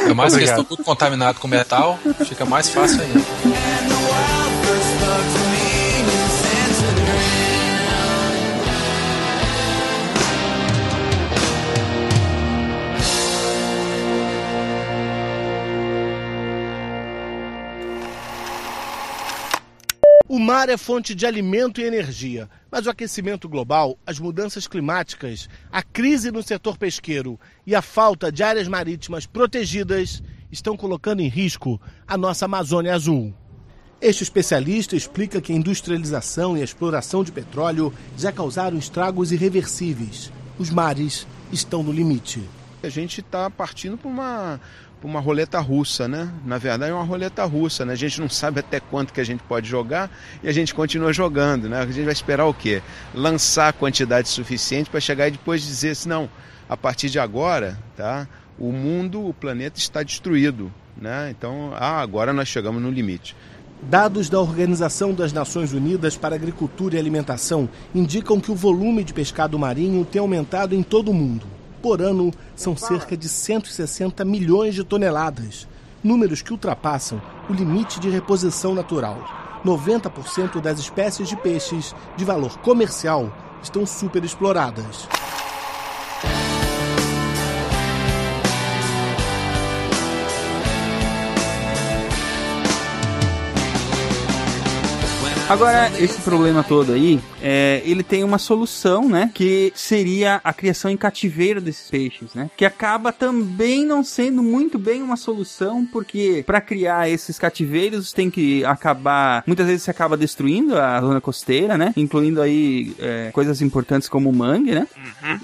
É mais que estão tudo contaminado com metal, fica mais fácil ainda. O mar é fonte de alimento e energia, mas o aquecimento global, as mudanças climáticas, a crise no setor pesqueiro e a falta de áreas marítimas protegidas estão colocando em risco a nossa Amazônia Azul. Este especialista explica que a industrialização e a exploração de petróleo já causaram estragos irreversíveis. Os mares estão no limite. A gente está partindo para uma, uma roleta russa, né? Na verdade é uma roleta russa, né? A gente não sabe até quanto que a gente pode jogar e a gente continua jogando, né? A gente vai esperar o quê? Lançar a quantidade suficiente para chegar e depois dizer assim, não, a partir de agora, tá? O mundo, o planeta está destruído, né? Então, ah, agora nós chegamos no limite. Dados da Organização das Nações Unidas para Agricultura e Alimentação indicam que o volume de pescado marinho tem aumentado em todo o mundo. Por ano, são cerca de 160 milhões de toneladas, números que ultrapassam o limite de reposição natural. 90% das espécies de peixes de valor comercial estão superexploradas. Agora, esse problema todo aí, é, ele tem uma solução, né? Que seria a criação em cativeiro desses peixes, né? Que acaba também não sendo muito bem uma solução, porque para criar esses cativeiros tem que acabar. Muitas vezes se acaba destruindo a zona costeira, né? Incluindo aí é, coisas importantes como o mangue, né?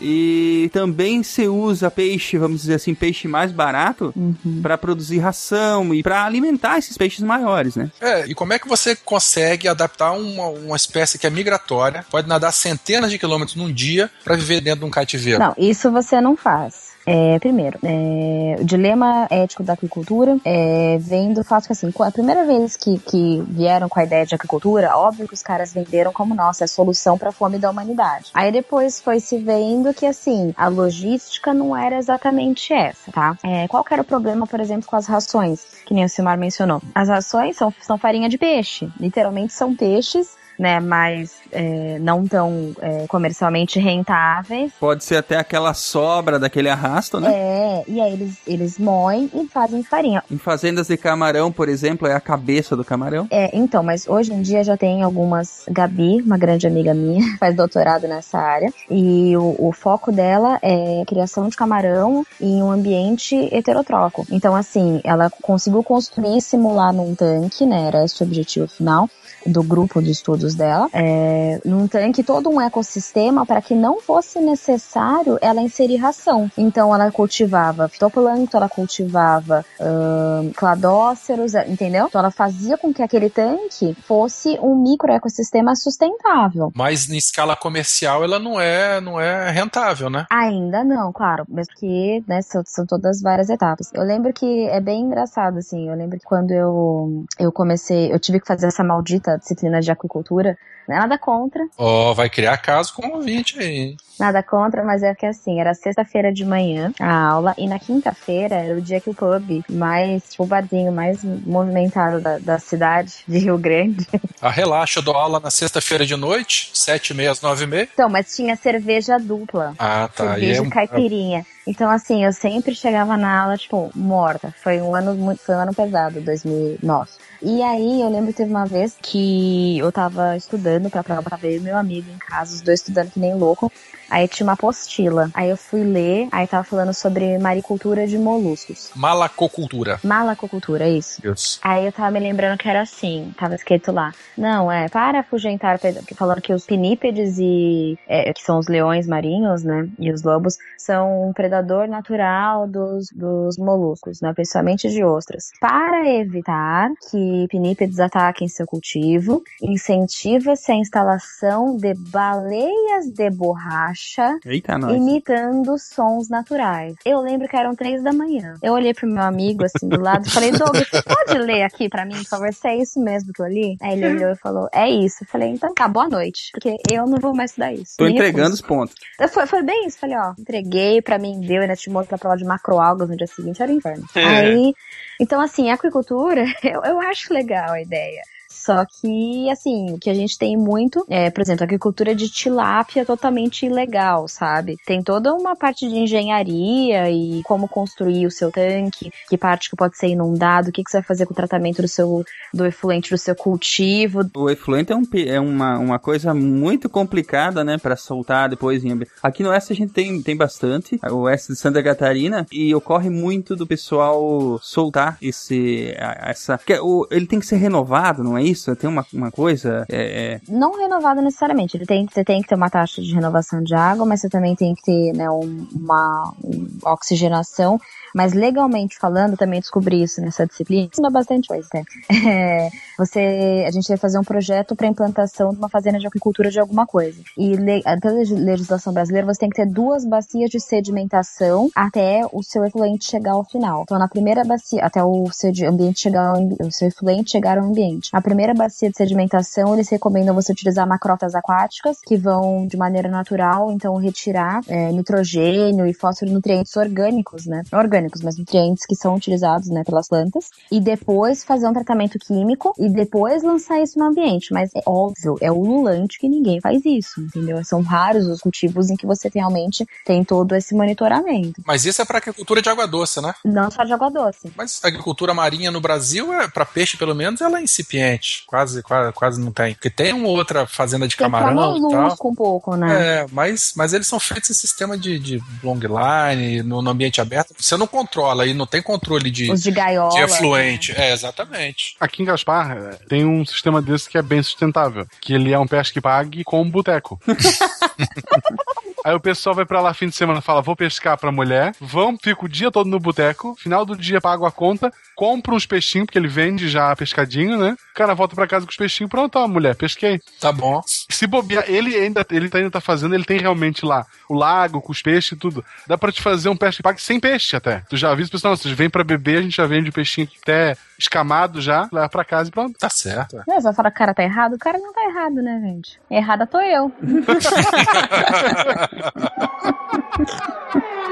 E também se usa peixe, vamos dizer assim, peixe mais barato para produzir ração e para alimentar esses peixes maiores, né? É, e como é que você consegue adaptar uma, uma espécie que é migratória, pode nadar centenas de quilômetros num dia para viver dentro de um cativeiro? Não, isso você não faz. É, primeiro, é, o dilema ético da aquicultura é, vem do fato que, assim, a primeira vez que, que vieram com a ideia de aquicultura, óbvio que os caras venderam como, nossa, é solução para a fome da humanidade. Aí depois foi se vendo que, assim, a logística não era exatamente essa, tá? É, qual que era o problema, por exemplo, com as rações, que nem o Silmar mencionou? As rações são, são farinha de peixe, literalmente são peixes né, mais é, não tão é, comercialmente rentáveis. Pode ser até aquela sobra daquele arrasto, né? É, e aí eles, eles moem e fazem farinha. Em fazendas de camarão, por exemplo, é a cabeça do camarão. É, então, mas hoje em dia já tem algumas. Gabi, uma grande amiga minha, faz doutorado nessa área, e o, o foco dela é a criação de camarão em um ambiente heterotrófico. Então, assim, ela conseguiu construir e simular num tanque, né? Era esse o objetivo final do grupo de estudos dela, é, num tanque todo um ecossistema para que não fosse necessário ela inserir ração. Então ela cultivava fitoplâncton, ela cultivava uh, cladóceros, entendeu? Então ela fazia com que aquele tanque fosse um microecossistema sustentável. Mas em escala comercial ela não é, não é rentável, né? Ainda não, claro, mesmo que né, são, são todas várias etapas. Eu lembro que é bem engraçado, assim, eu lembro que quando eu, eu comecei, eu tive que fazer essa maldita disciplina de aquicultura, nada contra. Ó, oh, vai criar caso com o ouvinte aí. Nada contra, mas é que assim, era sexta-feira de manhã a aula, e na quinta-feira era o dia que o pub mais, tipo, o barzinho mais movimentado da, da cidade de Rio Grande. Ah, relaxa, eu dou aula na sexta-feira de noite, sete e meia às nove e meia. Então, mas tinha cerveja dupla. Ah, tá. Cerveja e é... caipirinha. Então, assim, eu sempre chegava na aula, tipo, morta. Foi um ano muito, foi um ano pesado, 2009. E aí, eu lembro que teve uma vez que eu tava estudando pra prova, tava eu e meu amigo em casa, os dois estudando que nem louco. Aí tinha uma apostila. Aí eu fui ler, aí tava falando sobre maricultura de moluscos. Malacocultura. Malacocultura, isso. Isso. Aí eu tava me lembrando que era assim, tava escrito lá. Não, é, para afugentar, falando que os pinípedes e, é, que são os leões marinhos, né, e os lobos, são um predador natural dos, dos moluscos, né, principalmente de ostras. Para evitar que pinípedes ataquem seu cultivo, incentiva-se a instalação de baleias de borracha Eita, imitando sons naturais. Eu lembro que eram três da manhã. Eu olhei pro meu amigo assim do lado e falei, Doug, pode ler aqui pra mim, por favor, se é isso mesmo que eu li? Aí ele olhou e falou, é isso. Eu falei, então tá, boa noite. Porque eu não vou mais estudar isso. Tô entregando os pontos. Foi, foi bem isso. Falei, ó, entreguei, pra mim deu, ainda te mostro pra prova de macroalgas no dia seguinte, era inferno. Aí, então assim, aquicultura, eu, eu acho legal a ideia. Só que, assim, o que a gente tem muito é, por exemplo, agricultura de tilápia é totalmente ilegal, sabe? Tem toda uma parte de engenharia e como construir o seu tanque, que parte que pode ser inundado, o que, que você vai fazer com o tratamento do seu do efluente do seu cultivo. O efluente é, um, é uma, uma coisa muito complicada, né, para soltar depois em Aqui no oeste a gente tem, tem bastante, o oeste de Santa Catarina, e ocorre muito do pessoal soltar esse essa, que o, ele tem que ser renovado, não é isso? Isso? Tem uma, uma coisa. É, é... Não renovado necessariamente. Ele tem, você tem que ter uma taxa de renovação de água, mas você também tem que ter né, um, uma, uma oxigenação mas legalmente falando, também descobri isso nessa disciplina. Ensina bastante coisa, né? É, você, a gente vai fazer um projeto para implantação de uma fazenda de agricultura de alguma coisa. E le, pela legislação brasileira, você tem que ter duas bacias de sedimentação até o seu efluente chegar ao final. Então, na primeira bacia, até o seu ambiente chegar ao, o seu efluente chegar ao ambiente. A primeira bacia de sedimentação, eles recomendam você utilizar macrotas aquáticas, que vão de maneira natural, então retirar é, nitrogênio e fósforo nutrientes orgânicos, né? Orgânicos orgânicos, mas nutrientes que são utilizados, né, pelas plantas, e depois fazer um tratamento químico e depois lançar isso no ambiente. Mas é óbvio, é ululante que ninguém faz isso, entendeu? São raros os cultivos em que você realmente tem todo esse monitoramento. Mas isso é para agricultura de água doce, né? Não só de água doce. Mas a agricultura marinha no Brasil, é para peixe pelo menos, ela é incipiente. Quase, quase, quase não tem. Porque tem uma outra fazenda de tem camarão e tal. um pouco, né? É, mas, mas eles são feitos em sistema de, de long line, no, no ambiente aberto. Você não controla e não tem controle de, Os de, gaiola, de efluente. Né? É, exatamente. Aqui em Gaspar é, tem um sistema desse que é bem sustentável, que ele é um pesque pague com um boteco. Aí o pessoal vai pra lá fim de semana fala: vou pescar pra mulher, vão, fico o dia todo no boteco, final do dia pago a conta, compra uns peixinhos, porque ele vende já pescadinho, né? O cara volta pra casa com os peixinhos, pronto, ó, mulher, pesquei. Tá bom. Se bobear, ele ainda, ele tá- ainda tá fazendo, ele tem realmente lá o lago com os peixes e tudo. Dá pra te fazer um pesca pague sem peixe até. Tu já avisa o pessoal, não, vocês vêm pra beber, a gente já vende o peixinho até escamado já, leva pra casa e pronto. Tá certo. Não, você vai falar que o cara tá errado? O cara não tá errado, né, gente? Errada tô eu.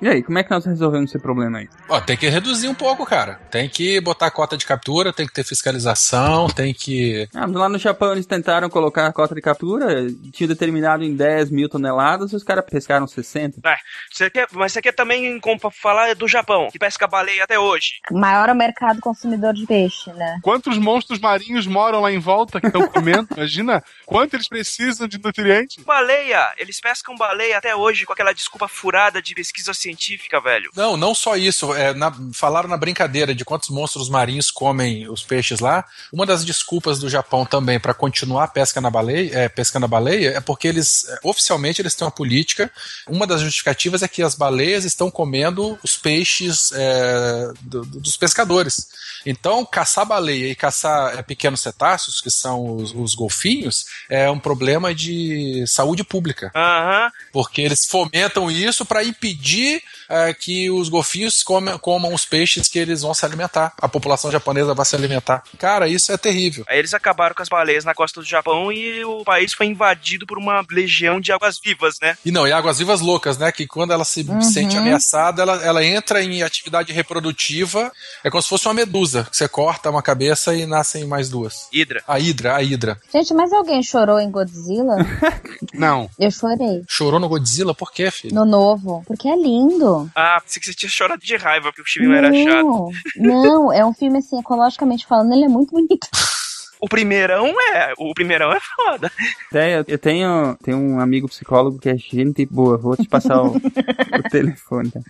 E aí, como é que nós resolvemos esse problema aí? Ó, tem que reduzir um pouco, cara. Tem que botar a cota de captura, tem que ter fiscalização, tem que. Ah, lá no Japão eles tentaram colocar a cota de captura, tinha determinado em 10 mil toneladas, e os caras pescaram 60. É, você quer, mas você quer também como pra falar do Japão, que pesca baleia até hoje. Maior é o mercado consumidor de peixe, né? Quantos monstros marinhos moram lá em volta que estão comendo? Imagina quanto eles precisam de nutrientes. Baleia! Eles pescam baleia até hoje com aquela desculpa furada de pesquisa científica, velho. Não, não só isso. É, na- falaram na brincadeira de quantos monstros marinhos comem os peixes lá. Uma das desculpas do Japão também para continuar a pesca na baleia, é, pescando a baleia, é porque eles é, oficialmente eles têm uma política. Uma das justificativas é que as baleias estão comendo os peixes é, do- dos pescadores. Então, caçar baleia e caçar é, pequenos cetáceos, que são os, os golfinhos, é um problema de saúde pública. Aham. Porque eles fomentam isso para impedir é, que os golfinhos comam, comam os peixes que eles vão se alimentar. A população japonesa vai se alimentar. Cara, isso é terrível. Aí eles acabaram com as baleias na costa do Japão e o país foi invadido por uma legião de águas vivas, né? E não, e águas vivas loucas, né? Que quando ela se Uhum. sente ameaçada, ela, ela entra em atividade reprodutiva. É como se fosse uma medusa. Que Você corta uma cabeça e nascem mais duas. Hidra. A hidra, a hidra. Gente, mas alguém chorou em Godzilla? Não. Eu chorei. Chorou no Godzilla? Por quê, filho? No novo. Porque é lindo. Ah, pensei que você tinha chorado de raiva porque o filme era chato. Não, não, é um filme assim, ecologicamente falando, ele é muito bonito. O primeirão é. O primeirão é foda. Até eu- tenho, tenho um amigo psicólogo que é gente boa, vou te passar o, o telefone. tá?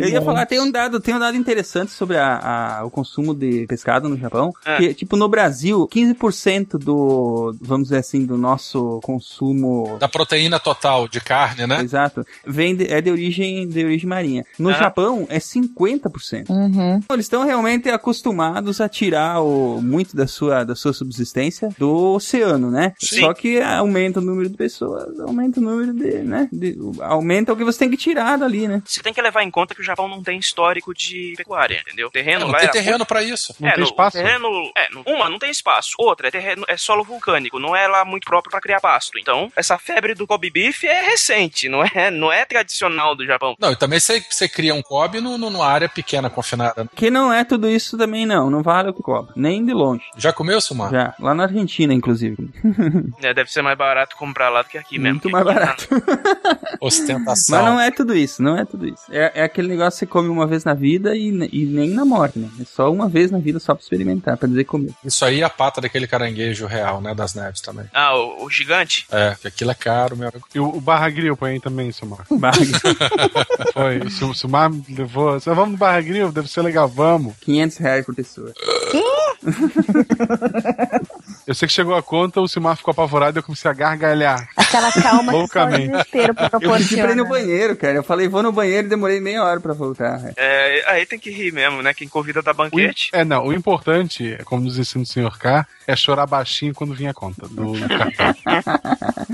Eu ia falar, tem um dado, tem um dado interessante sobre a, a- o consumo de pescado no Japão. É. Que, tipo, no Brasil, 15% do, vamos dizer assim, do nosso consumo Da proteína total de carne, né? Exato. Vem de- é de origem, de origem marinha. No Ah. Japão é 50%. Uhum. Eles estão realmente acostumados a tirar o, muito da sua, da sua subsistência do oceano, né? Sim. Só que aumenta o número de pessoas, aumenta o número de, né? de- aumenta o que você tem que tirar dali, né? Você tem que levar em conta que o Japão não tem histórico de pecuária, entendeu? Terreno Não lá tem era terreno muito- pra isso. Não é, tem no- espaço. Terreno, é, no- uma, não tem espaço. Outra, é, terreno, é solo vulcânico, não é lá muito próprio pra criar pasto. Então, essa febre do Kobe beef é recente, não é, não é tradicional do Japão. Não, e também você, você cria um Kobe no, no- numa área pequena, confinada. Que não é tudo isso também, não. Não vale o cobra. Nem de longe. Já comeu, Sumar? Já. Lá na Argentina, inclusive. É, deve ser mais barato comprar lá do que aqui mesmo. Muito mais barato. Ostentação. Mas não é tudo isso, não é tudo isso. É, é aquele negócio que você come uma vez na vida e, e nem na morte, né? É só uma vez na vida só pra experimentar, pra dizer comer. Isso aí é a pata daquele caranguejo real, né? Das neves também. Ah, o, o gigante? É, que aquilo é caro, meu amigo. E o, o Barra Grill põe aí também, Silmar. Barra Foi. O Silmar me levou. Vamos no Barra Grill? Deve ser legal, vamos. 500 reais por pessoa. Eu sei que chegou a conta, o Silmar ficou apavorado e eu comecei a gargalhar. Aquela calma que só o Loucamente. desespero Eu pedi pra ir proporciona. no banheiro, cara. Eu falei, vou no banheiro e demorei meia hora pra voltar. É, aí tem que rir mesmo, né? Quem convida dá O banquete. é, não, o importante, como nos ensina o senhor K, é chorar baixinho quando vinha a conta do cartão.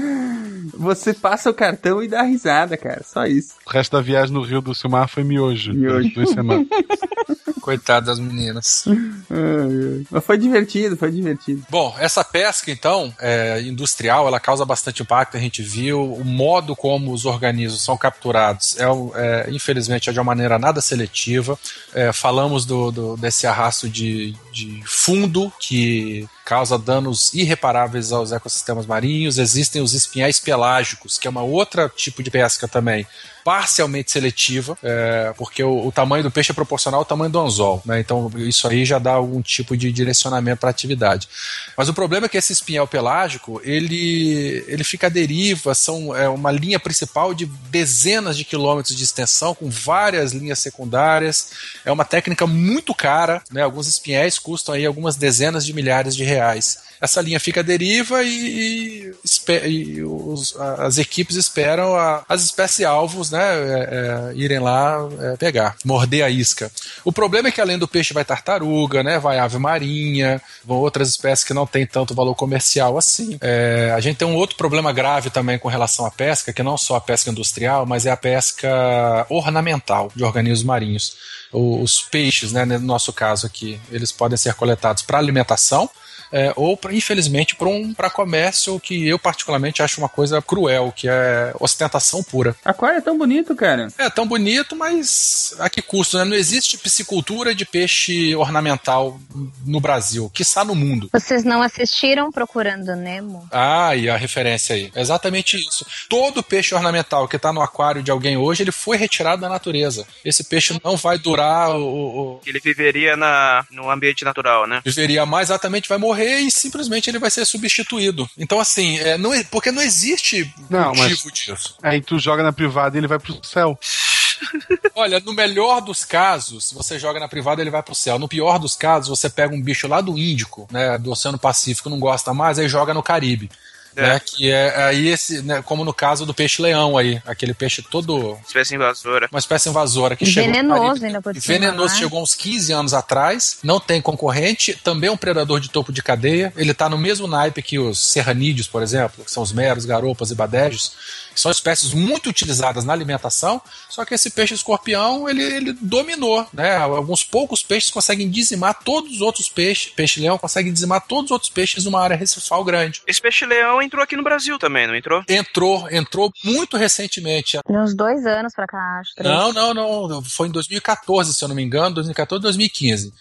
Você passa o cartão e dá risada, cara. Só isso. O resto da viagem no Rio do Silmar foi miojo. Miojo. Duas semanas. Coitado das meninas. Mas foi divertido, foi divertido. Bom, essa pesca, então, é, industrial, ela causa bastante impacto, a gente viu. O modo como os organismos são capturados é, é, infelizmente, é de uma maneira nada seletiva. É, falamos do, do- desse arrasto de, de fundo que causa danos irreparáveis aos ecossistemas marinhos. Existem os espinhais pelágicos, que é uma outra tipo de pesca também, parcialmente seletiva, é, porque o, o tamanho do peixe é proporcional ao tamanho do anzol, né? Então isso aí já dá algum tipo de direcionamento para a atividade. Mas o problema é que esse espinhal pelágico ele, ele fica à deriva, são é uma linha principal de dezenas de quilômetros de extensão, com várias linhas secundárias. É uma técnica muito cara, né? Alguns espinhéis custam aí algumas dezenas de milhares de reais. Essa linha fica à deriva e, e, e os- as equipes esperam a- as espécies alvos né, é, é, irem lá é, pegar, morder a isca. O problema é que além do peixe vai tartaruga, né, vai ave marinha, vão outras espécies que não têm tanto valor comercial assim. É, a gente tem um outro problema grave também com relação à pesca, que não só a pesca industrial, mas é a pesca ornamental de organismos marinhos. Os peixes, né, no nosso caso aqui, eles podem ser coletados para alimentação, é, ou pra, infelizmente para um para comércio que eu particularmente acho uma coisa cruel, que é ostentação pura. Aquário é tão bonito, cara. É tão bonito, mas a que custo? Né? Não existe piscicultura de peixe ornamental no Brasil, que está no mundo. Vocês não assistiram Procurando Nemo? Ah, e a referência aí. É exatamente isso. Todo peixe ornamental que está no aquário de alguém hoje, ele foi retirado da natureza. Esse peixe não vai durar o, o- Ele viveria na, no ambiente natural, né? viveria mais exatamente, vai morrer e simplesmente ele vai ser substituído. Então, assim, é, não porque não existe Não, mas- motivo disso. Aí tu joga na privada e ele vai pro céu. Olha, no melhor dos casos, você joga na privada ele vai pro céu. No pior dos casos, você pega um bicho lá do Índico, né, do Oceano Pacífico, não gosta mais, aí joga no Caribe. É. Né, que é aí esse, né, como no caso do peixe-leão aí, aquele peixe todo Espécie invasora. uma espécie invasora que chegou no venenoso ainda por cima, Venenoso né? chegou uns 15 anos atrás, não tem concorrente, também é um predador de topo de cadeia. Ele está no mesmo naipe que os serranídeos, por exemplo, que são os meros, garopas e badejos, que são espécies muito utilizadas na alimentação, só que esse peixe escorpião, ele, ele dominou, né? Alguns poucos peixes conseguem dizimar todos os outros peixes, peixe-leão consegue dizimar todos os outros peixes numa área recifal grande. Esse peixe-leão entrou aqui no Brasil também, não entrou? Entrou, entrou muito recentemente. De uns dois anos pra cá, acho. três. Não, não, não. Foi em 2014, se eu não me engano, 2014, 2015.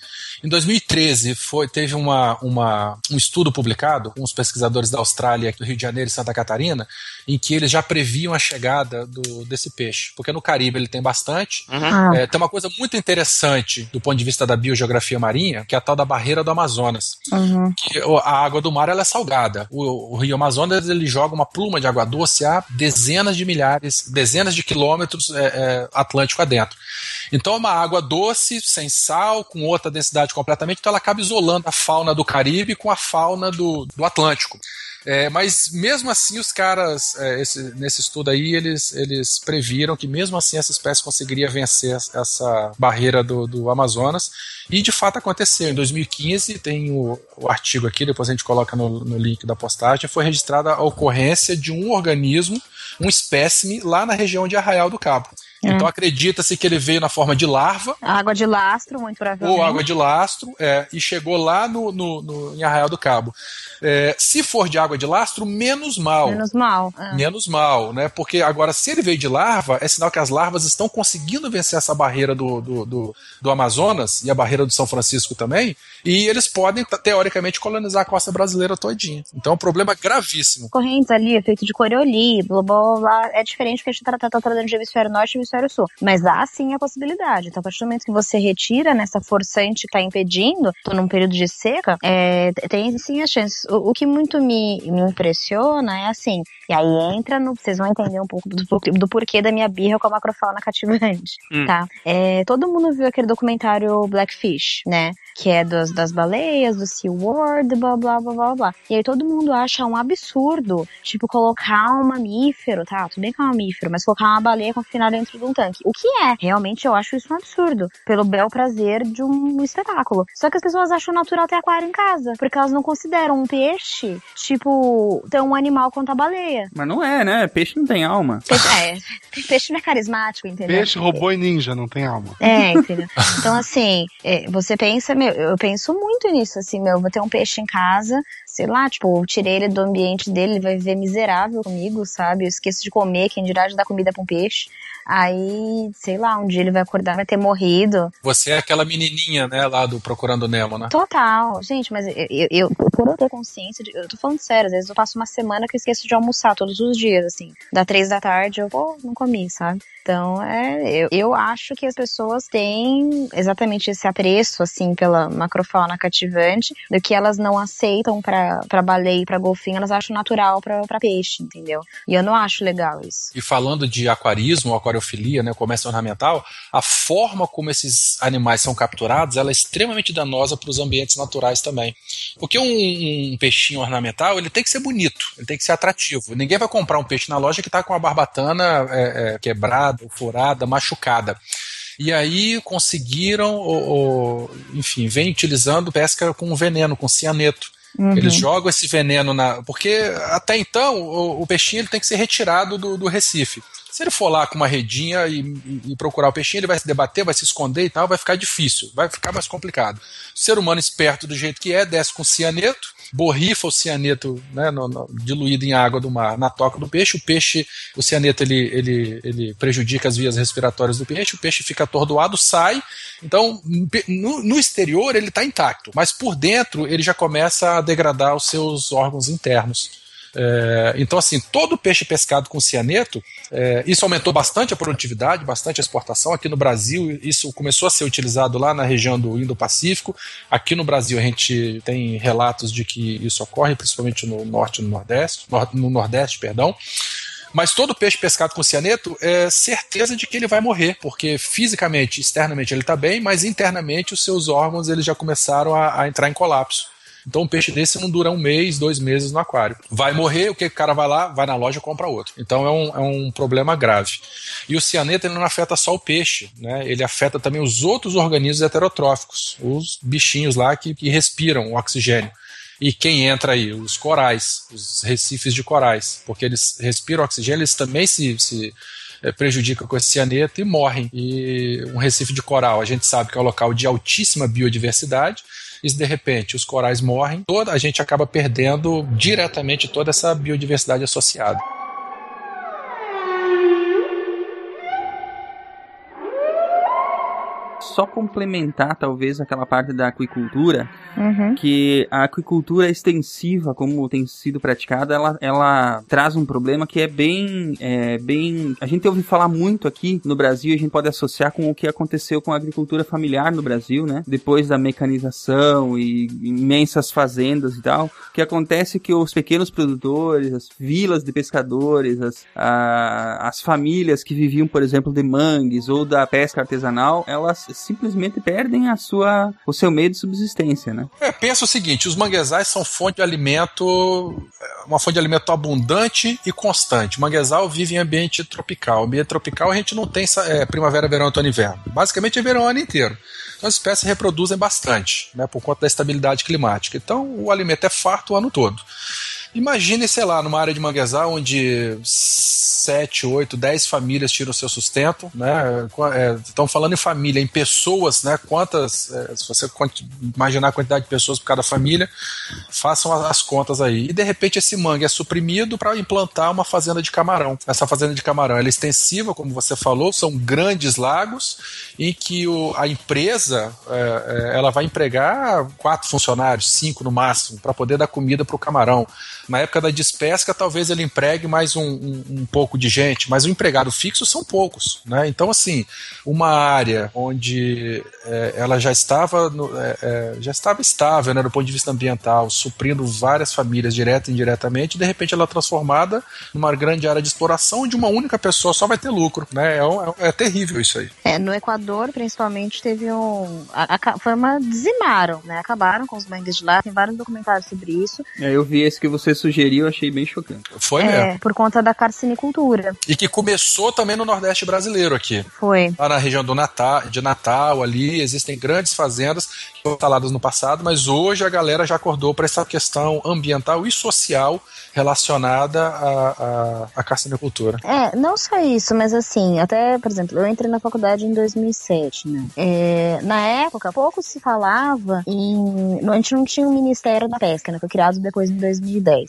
Em 2013 foi, teve uma, uma, um estudo publicado com os pesquisadores da Austrália, do Rio de Janeiro e Santa Catarina, em que eles já previam a chegada do, desse peixe. Porque no Caribe ele tem bastante. Ah. É, tem uma coisa muito interessante do ponto de vista da biogeografia marinha, que é a tal da barreira do Amazonas Uhum. a água do mar ela é salgada. O, o Rio Amazonas ele joga uma pluma de água doce a dezenas de milhares, dezenas de quilômetros é, é, Atlântico adentro. Então é uma água doce, sem sal, com outra densidade completamente, então ela acaba isolando a fauna do Caribe com a fauna do, do Atlântico. É, mas mesmo assim, os caras, é, esse- nesse estudo aí, eles, eles previram que mesmo assim essa espécie conseguiria vencer essa barreira do, do Amazonas. E de fato aconteceu. Em 2015, tem o, o artigo aqui, depois a gente coloca no, no link da postagem, foi registrada a ocorrência de um organismo, um espécime, lá na região de Arraial do Cabo. É. Então acredita-se que ele veio na forma de larva, Água de lastro, muito provavelmente. ou água de lastro, é, e chegou lá no, no, no- em Arraial do Cabo. É, se for de água de lastro, menos mal. Menos mal. é. Menos mal, né? Porque agora, se ele veio de larva, é sinal que as larvas estão conseguindo vencer essa barreira do, do, do, do Amazonas e a barreira do São Francisco também, e eles podem, teoricamente, colonizar a costa brasileira todinha. Então é um problema gravíssimo. correntes ali, efeito de Coriolis, blá blá blá, é diferente porque a gente tá, tá, tá tratando de hemisfério norte e hemisfério sul. Mas há sim a possibilidade. Então, a partir do momento que você retira nessa forçante que tá impedindo, tô num período de seca, é, tem sim as chances. O, o que muito me, me impressiona é assim, e aí entra no. Vocês vão entender um pouco do, porquê- do porquê da minha birra com a macrofauna cativante. Hum. Tá? É, todo mundo viu aquele documentário Blackfish, né? Que é dos, das baleias, do SeaWorld, blá blá blá blá blá. E aí todo mundo acha um absurdo, tipo, colocar um mamífero, tá? Tudo bem que é um mamífero, mas colocar uma baleia confinada dentro de um tanque. O que é? Realmente eu acho isso um absurdo. Pelo bel prazer de um espetáculo. Só que as pessoas acham natural ter aquário em casa. Porque elas não consideram um peixe, tipo, ter um animal quanto a baleia. Mas não é, né? Peixe não tem alma. Peixe, é, peixe não é carismático, entendeu? Peixe, robô e ninja, não tem alma. É, entendeu? Então, assim, é, você pensa, meu, eu penso muito nisso, assim, meu, vou ter um peixe em casa, sei lá, tipo, eu tirei ele do ambiente dele, ele vai viver miserável comigo, sabe? Eu esqueço de comer, quem dirá de dar comida pra um peixe. Aí, sei lá, um dia ele vai acordar, vai ter morrido. Você é aquela menininha, né, lá do Procurando Nemo, né? Total. Gente, mas eu, eu, eu- por eu ter consciência, de, eu tô falando sério, às vezes eu passo uma semana que eu esqueço de almoçar todos os dias, assim. Da três da tarde, eu, pô, não comi, sabe? Então, é, eu, eu acho que as pessoas têm exatamente esse apreço, assim, pela macrofauna cativante, do que elas não aceitam pra, pra baleia e pra golfinho, elas acham natural pra, pra peixe, entendeu? E eu não acho legal isso. E falando de aquarismo, aquariofilia, né, comércio ornamental, a forma como esses animais são capturados ela é extremamente danosa para os ambientes naturais também. Porque um, um, peixinho ornamental ele tem que ser bonito, ele tem que ser atrativo. Ninguém vai comprar um peixe na loja que está com a barbatana é, é, quebrada, furada, machucada. E aí conseguiram, ou, ou, enfim, vem utilizando pesca com veneno, com cianeto. Uhum. Eles jogam esse veneno na. Porque até então o, o peixinho ele tem que ser retirado do, do Recife. Se ele for lá com uma redinha e, e, e, procurar o peixinho, ele vai se debater, vai se esconder e tal, vai ficar difícil, vai ficar mais complicado. O ser humano esperto do jeito que é, desce com cianeto, borrifa o cianeto né, no, no, diluído em água do mar na toca do peixe. O peixe, o cianeto, ele, ele, ele prejudica as vias respiratórias do peixe, o peixe fica atordoado, sai. Então, no, no exterior ele está intacto, mas por dentro ele já começa a degradar os seus órgãos internos. É, então, assim, todo peixe pescado com cianeto, é, isso aumentou bastante a produtividade, bastante a exportação. Aqui no Brasil, isso começou a ser utilizado lá na região do Indo-Pacífico. Aqui no Brasil, a gente tem relatos de que isso ocorre, principalmente no norte e no nordeste, no nordeste, perdão. Mas todo peixe pescado com cianeto é certeza de que ele vai morrer, porque fisicamente, externamente ele está bem, mas internamente os seus órgãos eles já começaram a, a entrar em colapso. Então um peixe desse não dura um mês, dois meses no aquário. Vai morrer, o que o cara vai lá? Vai na loja e compra outro. Então é um, é um problema grave. E o cianeto ele não afeta só o peixe, né? ele afeta também os outros organismos heterotróficos, os bichinhos lá que, que respiram o oxigênio. E quem entra aí? Os corais, os recifes de corais, porque eles respiram oxigênio, eles também se, se é, prejudicam com esse cianeto e morrem. E um recife de coral, a gente sabe que é um local de altíssima biodiversidade, e se de repente os corais morrem, toda a gente acaba perdendo diretamente toda essa biodiversidade associada. Só complementar, talvez, aquela parte da aquicultura, uhum. que a aquicultura extensiva, como tem sido praticada, ela, ela traz um problema que é bem, é, bem. A gente ouve falar muito aqui no Brasil, a gente pode associar com o que aconteceu com a agricultura familiar no Brasil, né? Depois da mecanização e imensas fazendas e tal. O que acontece é que os pequenos produtores, as vilas de pescadores, as, a, as famílias que viviam, por exemplo, de mangues ou da pesca artesanal, elas simplesmente perdem a sua, o seu meio de subsistência, né? É, pensa o seguinte, os manguezais são fonte de alimento, uma fonte de alimento abundante e constante. O manguezal vive em ambiente tropical. Ambiente tropical a gente não tem é, primavera, verão, outono e inverno. Basicamente é verão o ano inteiro. Então as espécies reproduzem bastante, né, por conta da estabilidade climática. Então o alimento é farto o ano todo. Imagine, sei lá, numa área de manguezal onde 7, 8, 10 famílias tiram seu sustento, né? Estão é, falando em família, em pessoas, né? Quantas, é, se você imaginar a quantidade de pessoas por cada família, façam as contas aí. E de repente esse mangue é suprimido para implantar uma fazenda de camarão. Essa fazenda de camarão é extensiva, como você falou, são grandes lagos em que o, a empresa é, é ela vai empregar quatro funcionários, cinco no máximo, para poder dar comida para o camarão. Na época da despesca, talvez ele empregue mais um, um, um, pouco de gente, mas o empregado fixo são poucos. Né? Então, assim, uma área onde é, ela já estava, no, é, é, já estava estável né, do ponto de vista ambiental, suprindo várias famílias direta e indiretamente, de repente ela é transformada numa grande área de exploração onde uma única pessoa só vai ter lucro. Né? É, um, é, é terrível isso aí. É, no Equador, principalmente, teve um. A, a, foi uma. dizimaram, né? Acabaram com os mangues de lá. Tem vários documentários sobre isso. É, eu vi esse que você sugeriu, eu achei bem chocante. Foi é, mesmo. Por conta da carcinicultura. E que começou também no Nordeste brasileiro aqui. Foi. Lá na região do Natal, de Natal, ali, existem grandes fazendas que foram instaladas no passado, mas hoje a galera já acordou para essa questão ambiental e social relacionada à, à, à carcinicultura. É, não só isso, mas assim, até, por exemplo, eu entrei na faculdade em 2007, né? É, na época, pouco se falava em. A gente não tinha o Ministério da Pesca, né? Foi criado depois em 2010.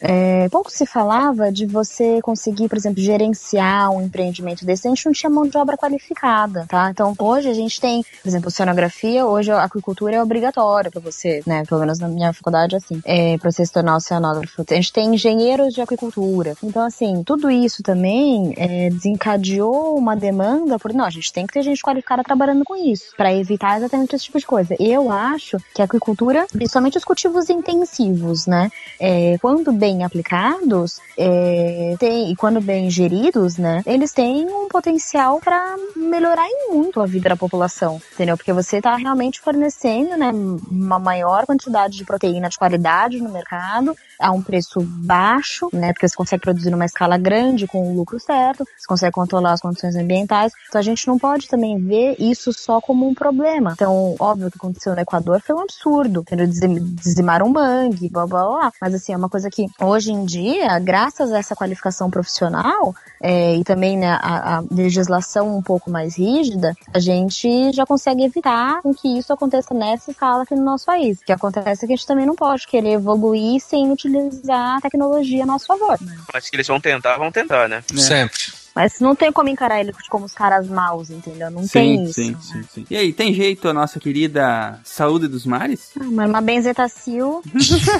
É, pouco se falava de você conseguir, por exemplo, gerenciar um empreendimento desse. A gente não tinha mão de obra qualificada, tá? Então, hoje a gente tem, por exemplo, oceanografia, hoje a aquicultura é obrigatória para você, né? Pelo menos na minha faculdade, assim, é, para você se tornar oceanógrafo. A gente tem engenheiros de aquicultura. Então, assim, tudo isso também é, desencadeou uma demanda por, não, a gente tem que ter gente qualificada trabalhando com isso, para evitar exatamente esse tipo de coisa. Eu acho que a aquicultura, principalmente os cultivos intensivos, né? É, quando bem aplicados, é, tem, e quando bem geridos, né, eles têm um potencial para melhorar muito a vida da população, entendeu? Porque você está realmente fornecendo, né, uma maior quantidade de proteína de qualidade no mercado a um preço baixo, né, porque você consegue produzir numa escala grande com o lucro certo, você consegue controlar as condições ambientais. Então a gente não pode também ver isso só como um problema. Então, óbvio o que aconteceu no Equador foi um absurdo, entendeu? Dizimaram um mangue, blá blá blá. Mas assim, é uma coisa que hoje em dia, graças a essa qualificação profissional é, e também né, a, a legislação um pouco mais rígida, a gente já consegue evitar com que isso aconteça nessa escala aqui no nosso país. O que acontece é que a gente também não pode querer evoluir sem utilizar a tecnologia a nosso favor. Mas que eles vão tentar, vão tentar, né? Sempre. Mas não tem como encarar ele como os caras maus, entendeu? Não sim, tem isso. sim, sim, sim. E aí, tem jeito a nossa querida saúde dos mares? Ah, mas uma benzetacil,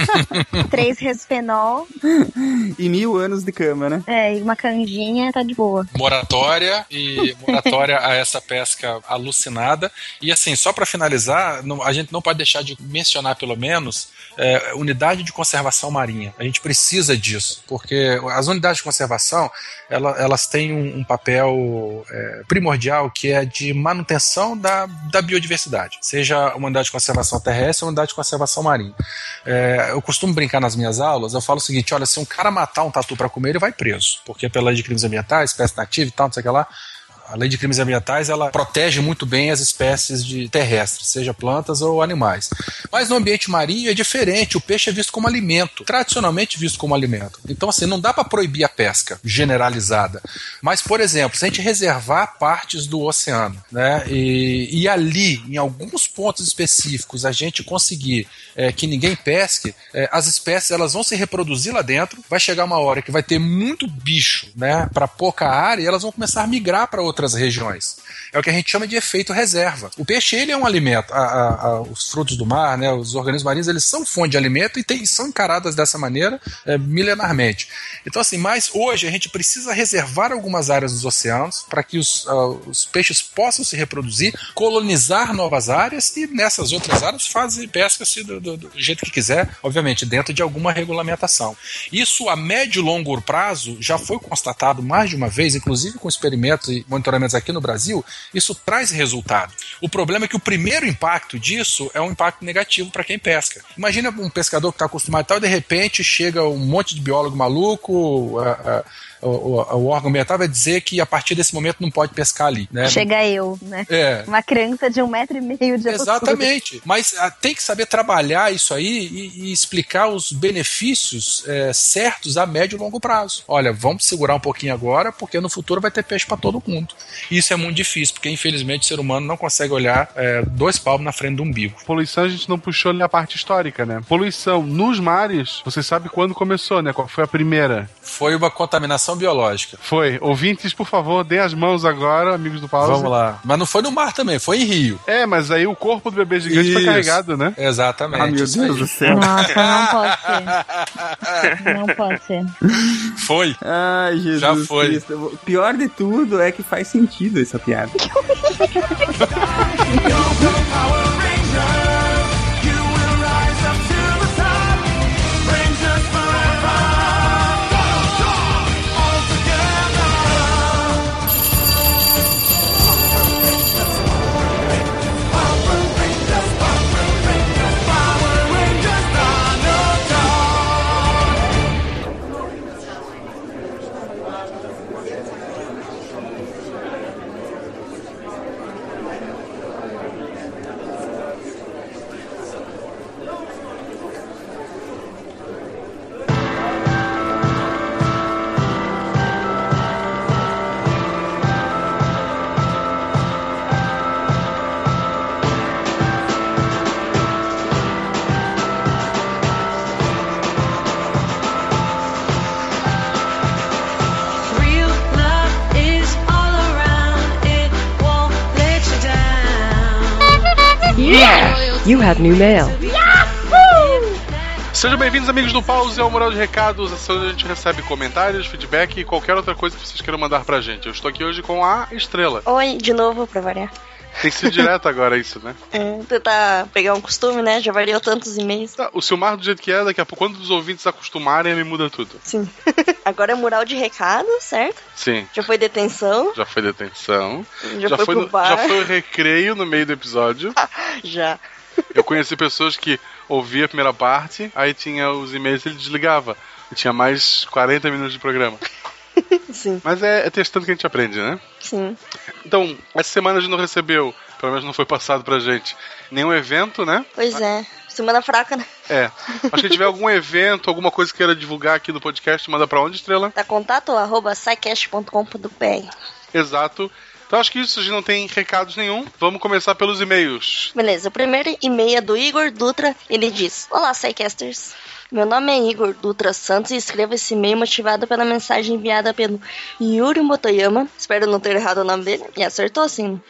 três resfenol e mil anos de cama, né? É, e uma canjinha tá de boa. Moratória e moratória a essa pesca alucinada. E assim, só para finalizar, a gente não pode deixar de mencionar pelo menos é, unidade de conservação marinha. A gente precisa disso, porque as unidades de conservação ela, elas têm um, um papel é, primordial que é de manutenção da, da biodiversidade, seja uma unidade de conservação terrestre ou uma unidade de conservação marinha. É, eu costumo brincar nas minhas aulas, eu falo o seguinte: olha, se um cara matar um tatu para comer, ele vai preso, porque pela lei de crimes ambientais, espécie nativa e tal, não sei o que lá a lei de crimes ambientais ela protege muito bem as espécies de terrestres, seja plantas ou animais. Mas no ambiente marinho é diferente, o peixe é visto como alimento, tradicionalmente visto como alimento. Então assim, não dá para proibir a pesca generalizada. Mas por exemplo, se a gente reservar partes do oceano, né, e, e ali, em alguns pontos específicos, a gente conseguir é, que ninguém pesque, é, as espécies elas vão se reproduzir lá dentro. Vai chegar uma hora que vai ter muito bicho, né, para pouca área e elas vão começar a migrar para outras regiões. É o que a gente chama de efeito reserva. O peixe ele é um alimento. A, a, a, os frutos do mar, né, os organismos marinhos, eles são fonte de alimento e tem, são encaradas dessa maneira é, milenarmente. Então assim, mas hoje a gente precisa reservar algumas áreas dos oceanos para que os, uh, os peixes possam se reproduzir, colonizar novas áreas e nessas outras áreas fazer pesca-se do, do, do, jeito que quiser, obviamente dentro de alguma regulamentação. Isso a médio e longo prazo já foi constatado mais de uma vez, inclusive com experimentos e monitoramentos aqui no Brasil, isso traz resultado. O problema é que o primeiro impacto disso é um impacto negativo para quem pesca. Imagina um pescador que está acostumado e tal, e de repente chega um monte de biólogo maluco, o, o, o, órgão ambiental vai dizer que a partir desse momento não pode pescar ali. Né? Chega eu, né? É. Uma criança de um metro e meio de Exatamente. Mas a, tem que saber trabalhar isso aí e, e explicar os benefícios é, certos a médio e longo prazo. Olha, vamos segurar um pouquinho agora, porque no futuro vai ter peixe para todo mundo. E isso é muito difícil, porque infelizmente o ser humano não consegue olhar é, dois palmos na frente do umbigo. Poluição a gente não puxou ali a parte histórica, né? Poluição nos mares, você sabe quando começou, né? Qual foi a primeira? Foi uma contaminação biológica. Foi. Ouvintes, por favor, dê as mãos agora, amigos do Pause. Vamos lá. Mas não foi no mar também, foi em Rio. É, mas aí o corpo do bebê gigante Isso. foi carregado, né? Exatamente. Ah, meu Deus do céu. Nossa, não pode ser. Não pode ser. Foi. Ai, Jesus Já foi. Cristo. O pior de tudo é que faz sentido essa piada. have new mail. Sejam bem-vindos, amigos do Pause, ao Moral de Recados, essa onde a gente recebe comentários, feedback e qualquer outra coisa que vocês queiram mandar pra gente. Eu estou aqui hoje com a Estrela. Oi, de novo, pra variar. Tem sido direto agora isso, né? É, tentar pegar um costume, né? Já variou tantos e-mails. Tá, o Silmar do jeito que é, daqui a pouco, quando os ouvintes acostumarem, ele muda tudo. Sim. Agora é mural de recado, certo? Sim. Já foi detenção. Já foi detenção. Já foi pro no- bar. já foi o recreio no meio do episódio. Já. Eu conheci pessoas que ouviam a primeira parte, aí tinha os e-mails e ele desligava. E tinha mais 40 minutos de programa. Sim. Mas é, é testando que a gente aprende, né? Sim. Então, essa semana a gente não recebeu, pelo menos não foi passado pra gente, nenhum evento, né? Pois é. Semana fraca, né? É. Acho que tiver algum evento, alguma coisa que queira divulgar aqui do podcast, manda pra onde, Estrela? Tá contato arroba. Exato. Então acho que isso, a gente não tem recados nenhum. Vamos começar pelos e-mails. Beleza, o primeiro e-mail é do Igor Dutra. Ele diz: Olá, Psycasters. Meu nome é Igor Dutra Santos e escrevo esse e-mail motivado pela mensagem enviada pelo Yuri Motoyama. Espero não ter errado o nome dele. E acertou sim.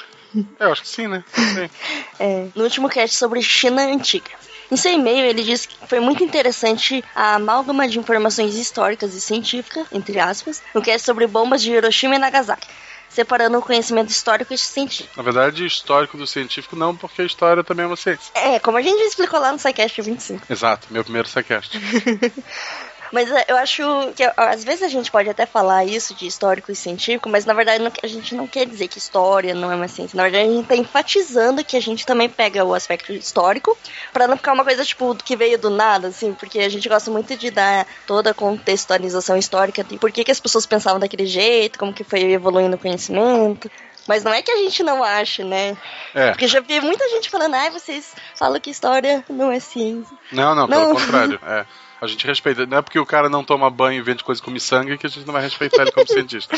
É, eu acho que sim, né? Sim. É, no último cast sobre China Antiga. Em seu e-mail, ele diz que foi muito interessante a amálgama de informações históricas e científicas, entre aspas, no cast sobre bombas de Hiroshima e Nagasaki, separando o conhecimento histórico e científico. Na verdade, histórico do científico não, porque a história também é uma ciência. É, como a gente já explicou lá no SciCast 25. Exato, meu primeiro sequest. Mas é, eu acho que às vezes a gente pode até falar isso de histórico e científico, mas na verdade não- a gente não quer dizer que história não é uma ciência. Na verdade, a gente tá enfatizando que a gente também pega o aspecto histórico, pra não ficar uma coisa tipo que veio do nada, assim, porque a gente gosta muito de dar toda a contextualização histórica de por que, que as pessoas pensavam daquele jeito, como que foi evoluindo o conhecimento. Mas não é que a gente não ache, né? É. Porque já vi muita gente falando, ai, vocês falam que história não é ciência. Não, não, pelo Não. contrário. É. A gente respeita. Não é porque o cara não toma banho e vende coisa com sangue que a gente não vai respeitar ele como cientista.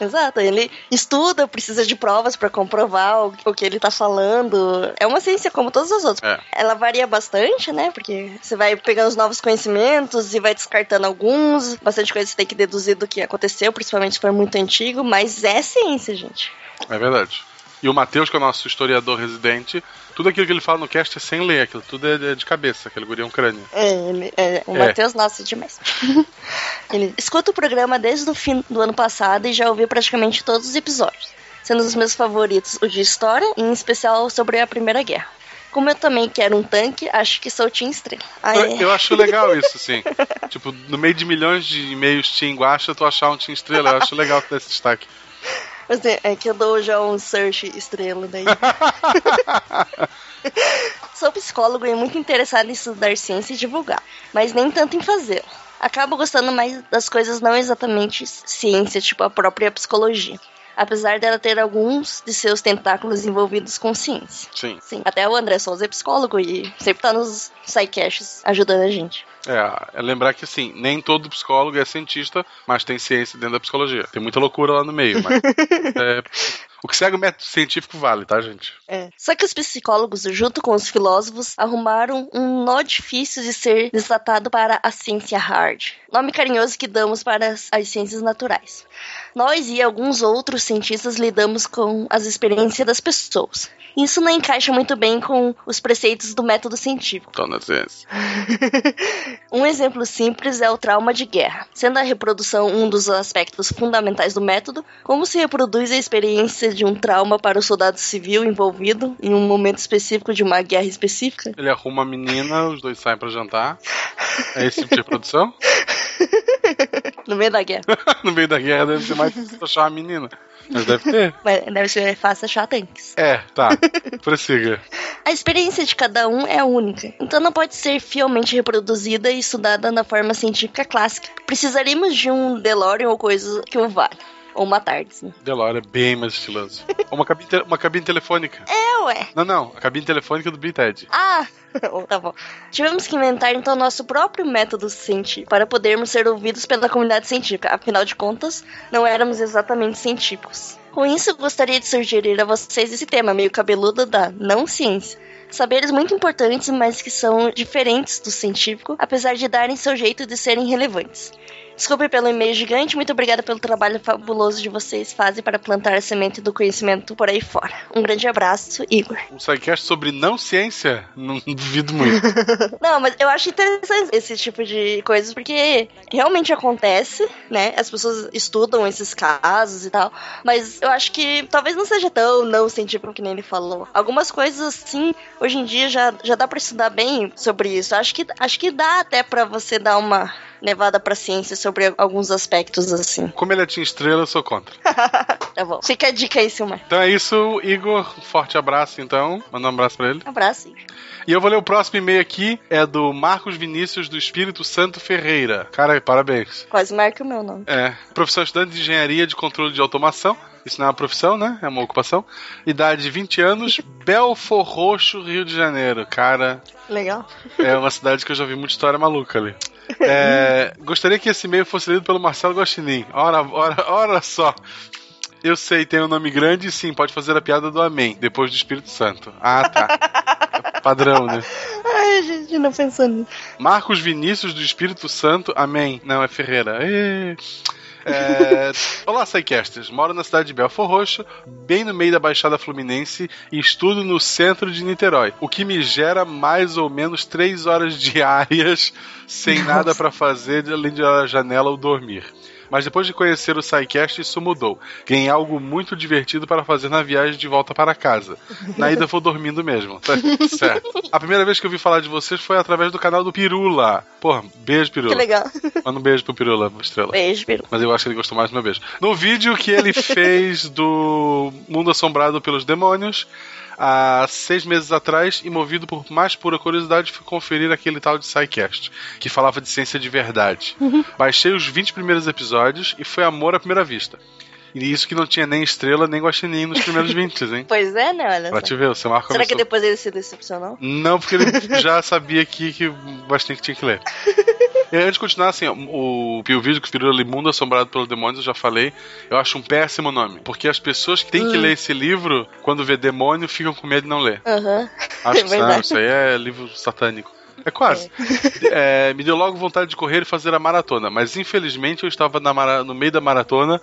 Exato, ele estuda, precisa de provas pra comprovar o, o que ele tá falando. É uma ciência como todas as outras. É. Ela varia bastante, né? Porque você vai pegando os novos conhecimentos e vai descartando alguns. Bastante coisa você tem que deduzir do que aconteceu, principalmente se for muito antigo. Mas é ciência, gente. É verdade. E o Matheus, que é o nosso historiador residente, tudo aquilo que ele fala no cast é sem ler, aquilo tudo é de- de cabeça, aquele guri é um crânio. É, ele- é, o É. Matheus, nossa, demais. ele escuta o programa desde o fim do ano passado e já ouviu praticamente todos os episódios, sendo os meus favoritos o de história, e em especial sobre a Primeira Guerra. Como eu também quero um tanque, acho que sou Team Estrela. Eu, é. eu acho legal isso, sim. tipo, no meio de milhões de e-mails Team Guacha, tu achar um Team Estrela, eu acho legal ter esse destaque. Mas é, é que eu dou já um search estrela daí. Sou psicólogo e muito interessado em estudar ciência e divulgar, mas nem tanto em fazê-lo. Acabo gostando mais das coisas não exatamente ciência, tipo a própria psicologia. Apesar dela ter alguns de seus tentáculos envolvidos com ciência. Sim. Sim. Até o André Souza é psicólogo e sempre tá nos sidecasts ajudando a gente. É, é lembrar que assim, nem todo psicólogo é cientista, mas tem ciência dentro da psicologia. Tem muita loucura lá no meio, mas. é, o que segue o método científico vale, tá, gente? É. Só que os psicólogos, junto com os filósofos, arrumaram um nó difícil de ser desatado para a ciência hard. Nome carinhoso que damos para as ciências naturais. Nós e alguns outros cientistas lidamos com as experiências das pessoas. Isso não encaixa muito bem com os preceitos do método científico. Então, na ciência. Um exemplo simples é o trauma de guerra. Sendo a reprodução um dos aspectos fundamentais do método, como se reproduz a experiência de um trauma para o soldado civil envolvido em um momento específico de uma guerra específica? Ele arruma a menina, os dois saem pra jantar. É esse tipo de produção? No meio da guerra. no meio da guerra deve ser mais difícil achar a menina. Mas deve ter. Mas deve ser fácil achar tanques. É, tá. Prossiga. A experiência de cada um é única, então não pode ser fielmente reproduzida e estudada na forma científica clássica. Precisaríamos de um DeLorean ou coisa que o valha. Ou uma TARDIS, né? Delore é bem mais estiloso. Uma cabine, uma cabine telefônica. É, ué. Não, não. A cabine telefônica do BTED. Ah, tá bom. Tivemos que inventar então nosso próprio método científico para podermos ser ouvidos pela comunidade científica. Afinal de contas, não éramos exatamente científicos. Com isso, gostaria de sugerir a vocês esse tema meio cabeludo da não ciência. Saberes muito importantes, mas que são diferentes do científico, apesar de darem seu jeito de serem relevantes. Desculpe pelo e-mail gigante, muito obrigada pelo trabalho fabuloso de vocês fazem para plantar a semente do conhecimento por aí fora. Um grande abraço, Igor. Um sidecast sobre não ciência? Não duvido muito. Não, mas eu acho interessante esse tipo de coisas, porque realmente acontece, né? As pessoas estudam esses casos e tal, mas eu acho que talvez não seja tão não científico que nem ele falou. Algumas coisas assim, hoje em dia já, já dá pra estudar bem sobre isso. Acho que, acho que dá até pra você dar uma levada pra ciência sobre alguns aspectos assim. Como ele é Team Estrela, eu sou contra. Tá bom. Fica a dica aí, Silmar. Então é isso, Igor. Forte abraço, então. Manda um abraço pra ele. Abraço, Igor. E eu vou ler o próximo e-mail aqui. É do Marcos Vinícius do Espírito Santo Ferreira. Cara, parabéns. Quase marca o meu nome. É. Profissão estudante de engenharia de controle de automação. Isso não é uma profissão, né? É uma ocupação. Idade 20 anos, Belfor Roxo, Rio de Janeiro. Cara, Legal. é uma cidade que eu já vi muita história maluca ali. É, gostaria que esse e-mail fosse lido pelo Marcelo Guaxinim. Ora, ora, ora só. Eu sei, tem um nome grande e sim, pode fazer a piada do Amém, depois do Espírito Santo. Ah, tá. Padrão, né? Ai, gente não pensando nisso. Marcos Vinícius do Espírito Santo, amém. Não, é Ferreira. É... Olá, Psycasters. Moro na cidade de Belfor Roxo, bem no meio da Baixada Fluminense e estudo no centro de Niterói, o que me gera mais ou menos três horas diárias sem nada pra fazer além de a janela ou dormir. Mas depois de conhecer o SciCast, isso mudou. Ganhei algo muito divertido para fazer na viagem de volta para casa. Na ida vou dormindo mesmo. Tá certo. A primeira vez que eu vi falar de vocês foi através do canal do Pirula. Porra, beijo, Pirula. Que legal. Manda um beijo pro Pirula, estrela. Beijo, Pirula. Mas eu acho que ele gostou mais do meu beijo. No vídeo que ele fez do Mundo Assombrado pelos Demônios, há seis meses atrás, e movido por mais pura curiosidade, fui conferir aquele tal de SciCast, que falava de ciência de verdade. Baixei os 20 primeiros episódios e foi amor à primeira vista. E isso que não tinha nem estrela nem guaxinim nos primeiros 20, hein? Pois é, né? Olha Pra só. te ver, o seu Marco Será que depois ele se decepcionou? não, porque ele já sabia aqui que o Bastinho tinha que ler. E antes de continuar, assim, o, o vídeo que virou ali Mundo Assombrado pelos Demônios, eu já falei, eu acho um péssimo nome. Porque as pessoas que têm que Hum. ler esse livro, quando vê demônio, ficam com medo de não ler. Aham. Acho É que não, isso aí é livro satânico. É quase. É, me deu logo vontade de correr e fazer a maratona, mas infelizmente eu estava na mara- no meio da maratona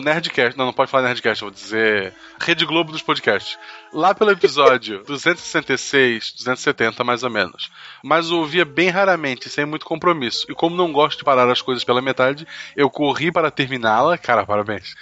do Nerdcast. Não, não pode falar Nerdcast, eu vou dizer Rede Globo dos podcasts. Lá pelo episódio 266, 270 mais ou menos. Mas eu ouvia bem raramente, sem muito compromisso. E como não gosto de parar as coisas pela metade, eu corri para terminá-la. Cara, parabéns.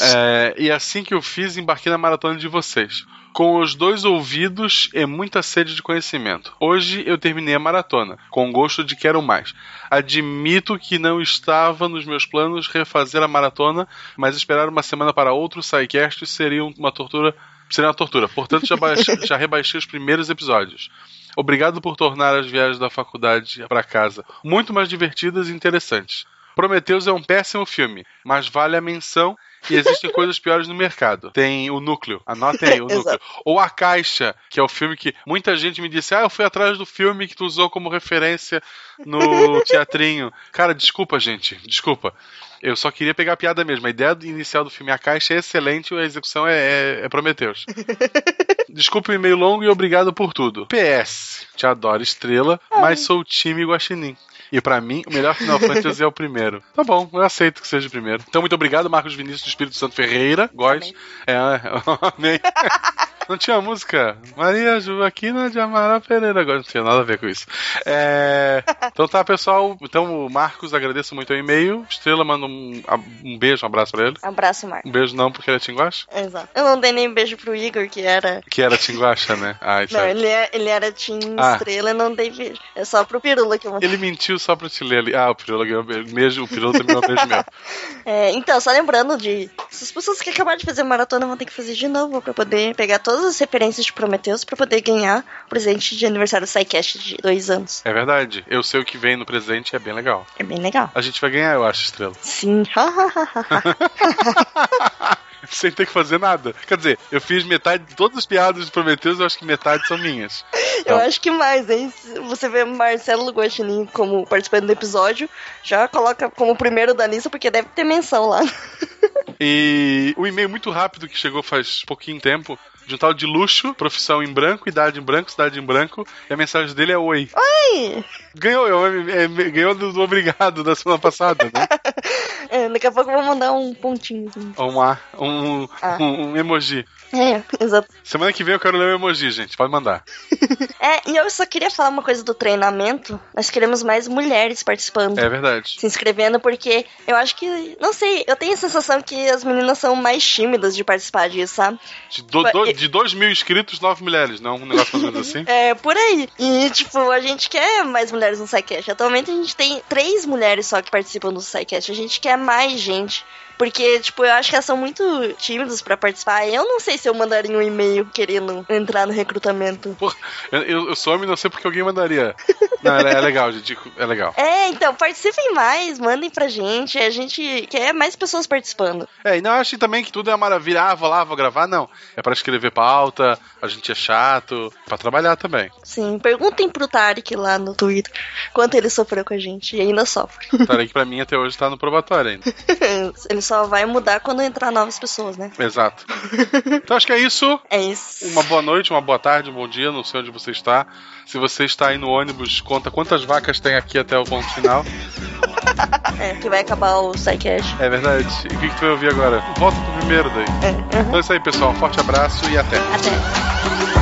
É, e assim que eu fiz, embarquei na maratona de vocês. Com os dois ouvidos e muita sede de conhecimento. Hoje eu terminei a maratona, com gosto de quero mais. Admito que não estava nos meus planos refazer a maratona, mas esperar uma semana para outro SciCast seria uma tortura. Seria uma tortura. Portanto, já, baixei- já rebaixei os primeiros episódios. Obrigado por tornar as viagens da faculdade para casa muito mais divertidas e interessantes. Prometheus é um péssimo filme, mas vale a menção e existem coisas piores no mercado. Tem o núcleo, anotem aí o núcleo. Ou a caixa, que é o filme que muita gente me disse: Ah, eu fui atrás do filme que tu usou como referência no teatrinho. Cara, desculpa, gente, desculpa. Eu só queria pegar a piada mesmo. A ideia inicial do filme A Caixa é excelente e a execução é, é, é Prometheus. Desculpe o e-mail longo e obrigado por tudo. PS, te adoro estrela, mas sou o time Guaxinim. E pra mim, o melhor Final Fantasy é o primeiro. Tá bom, eu aceito que seja o primeiro. Então, muito obrigado, Marcos Vinícius do Espírito Santo Ferreira. Góis. É, amém. Não tinha música? Maria Joaquina de Amaral Pereira. Agora não tinha nada a ver com isso. É, Então tá, pessoal. Então, o Marcos, agradeço muito o e-mail. Estrela, manda um, um beijo, um abraço pra ele. Abraço, Marco. Um beijo não, porque ele é Tinguacha? Exato. Eu não dei nem beijo pro Igor, que era. Que era Tinguacha, né? Ah, isso Não, aí. ele, é, ele era Team Ah. Estrela e não dei beijo. É só pro Pirula que eu mandei. Ele mentiu só pra te ler ali. Ah, o Pirula ganhou. Mesmo, o Pirula também ganhou beijo meu. É, então, só lembrando de. Essas pessoas que acabaram de fazer maratona vão ter que fazer de novo pra poder pegar todas as referências de Prometheus pra poder ganhar o presente de aniversário do SciCast de dois anos. É verdade. Eu sei o que vem no presente e é bem legal. É bem legal. A gente vai ganhar, eu acho, Estrela. Sim. Sem ter que fazer nada. Quer dizer, eu fiz metade de todas as piadas de Prometheus, eu acho que metade são minhas. Eu acho que mais, hein? Você vê Marcelo Guaxinim como participante do episódio, já coloca como primeiro da lista, porque deve ter menção lá. E o e-mail muito rápido que chegou faz pouquinho tempo, de um tal de luxo, profissão em branco, idade em branco, cidade em branco, e a mensagem dele é oi. Oi! Ganhou, é, é, ganhou do, do obrigado da semana passada, né? É, daqui a pouco eu vou mandar um pontinho. assim. um, A, um, Ah. um, um emoji. É, exato. Semana que vem eu quero ler o emoji, gente. Pode mandar. É, e eu só queria falar uma coisa do treinamento. Nós queremos mais mulheres participando. É verdade. Se inscrevendo, porque eu acho que. Não sei, eu tenho a sensação que as meninas são mais tímidas de participar disso, sabe? Do, do, de 2 mil inscritos, 9 mulheres, não? Um negócio mais ou menos assim? É, por aí. E, tipo, a gente quer mais mulheres no SciCast. Atualmente a gente tem três mulheres só que participam do SciCast. A gente quer mais gente. Porque, tipo, eu acho que elas são muito tímidas pra participar. Eu não sei se eu mandaria um e-mail querendo entrar no recrutamento. Eu, eu, eu sou homem, não sei porque alguém mandaria. Não, é, é legal, gente. É legal. É, então, participem mais, mandem pra gente. A gente quer mais pessoas participando. É, e não acho também que tudo é maravilha. Ah, vou lá, vou gravar. Não. É pra escrever pauta, a gente é chato, pra trabalhar também. Sim, perguntem pro Tarek lá no Twitter quanto ele sofreu com a gente. E ainda sofre. Tarek pra mim até hoje tá no probatório ainda. ele só vai mudar quando entrar novas pessoas, né? Exato. Então acho que é isso. É isso. Uma boa noite, uma boa tarde, um bom dia, não sei onde você está. Se você está aí no ônibus, conta quantas vacas tem aqui até o ponto final. É, que vai acabar o SciCast. É verdade. E o que, que tu vai ouvir agora? Volta pro primeiro daí. Então é isso aí, pessoal. Um forte abraço e até. Até.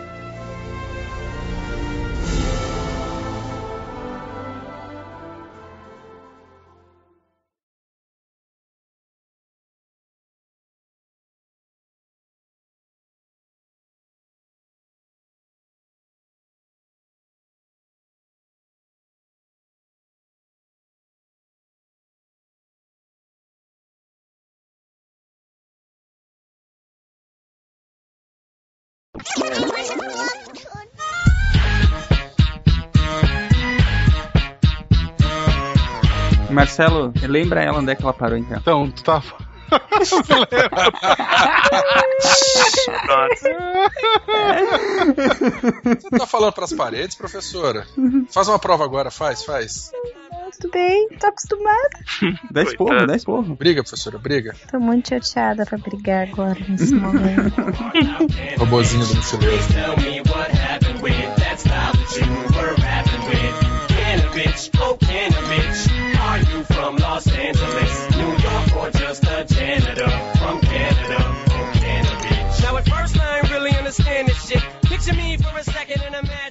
Marcelo, lembra ela onde é que ela parou então? Então, tu tá. Você tá falando pras paredes, professora? Faz uma prova agora, faz, faz. Tudo bem, tô acostumada. Dá esporro, dá esporro. Briga, professora, briga. Tô muito chateada pra brigar agora, nesse momento. Robozinho do mochileiro. Tell me what happened with that style that you were rapping with. Can a bitch, oh can a bitch. Are you from Los Angeles, Picture me for a second and imagine.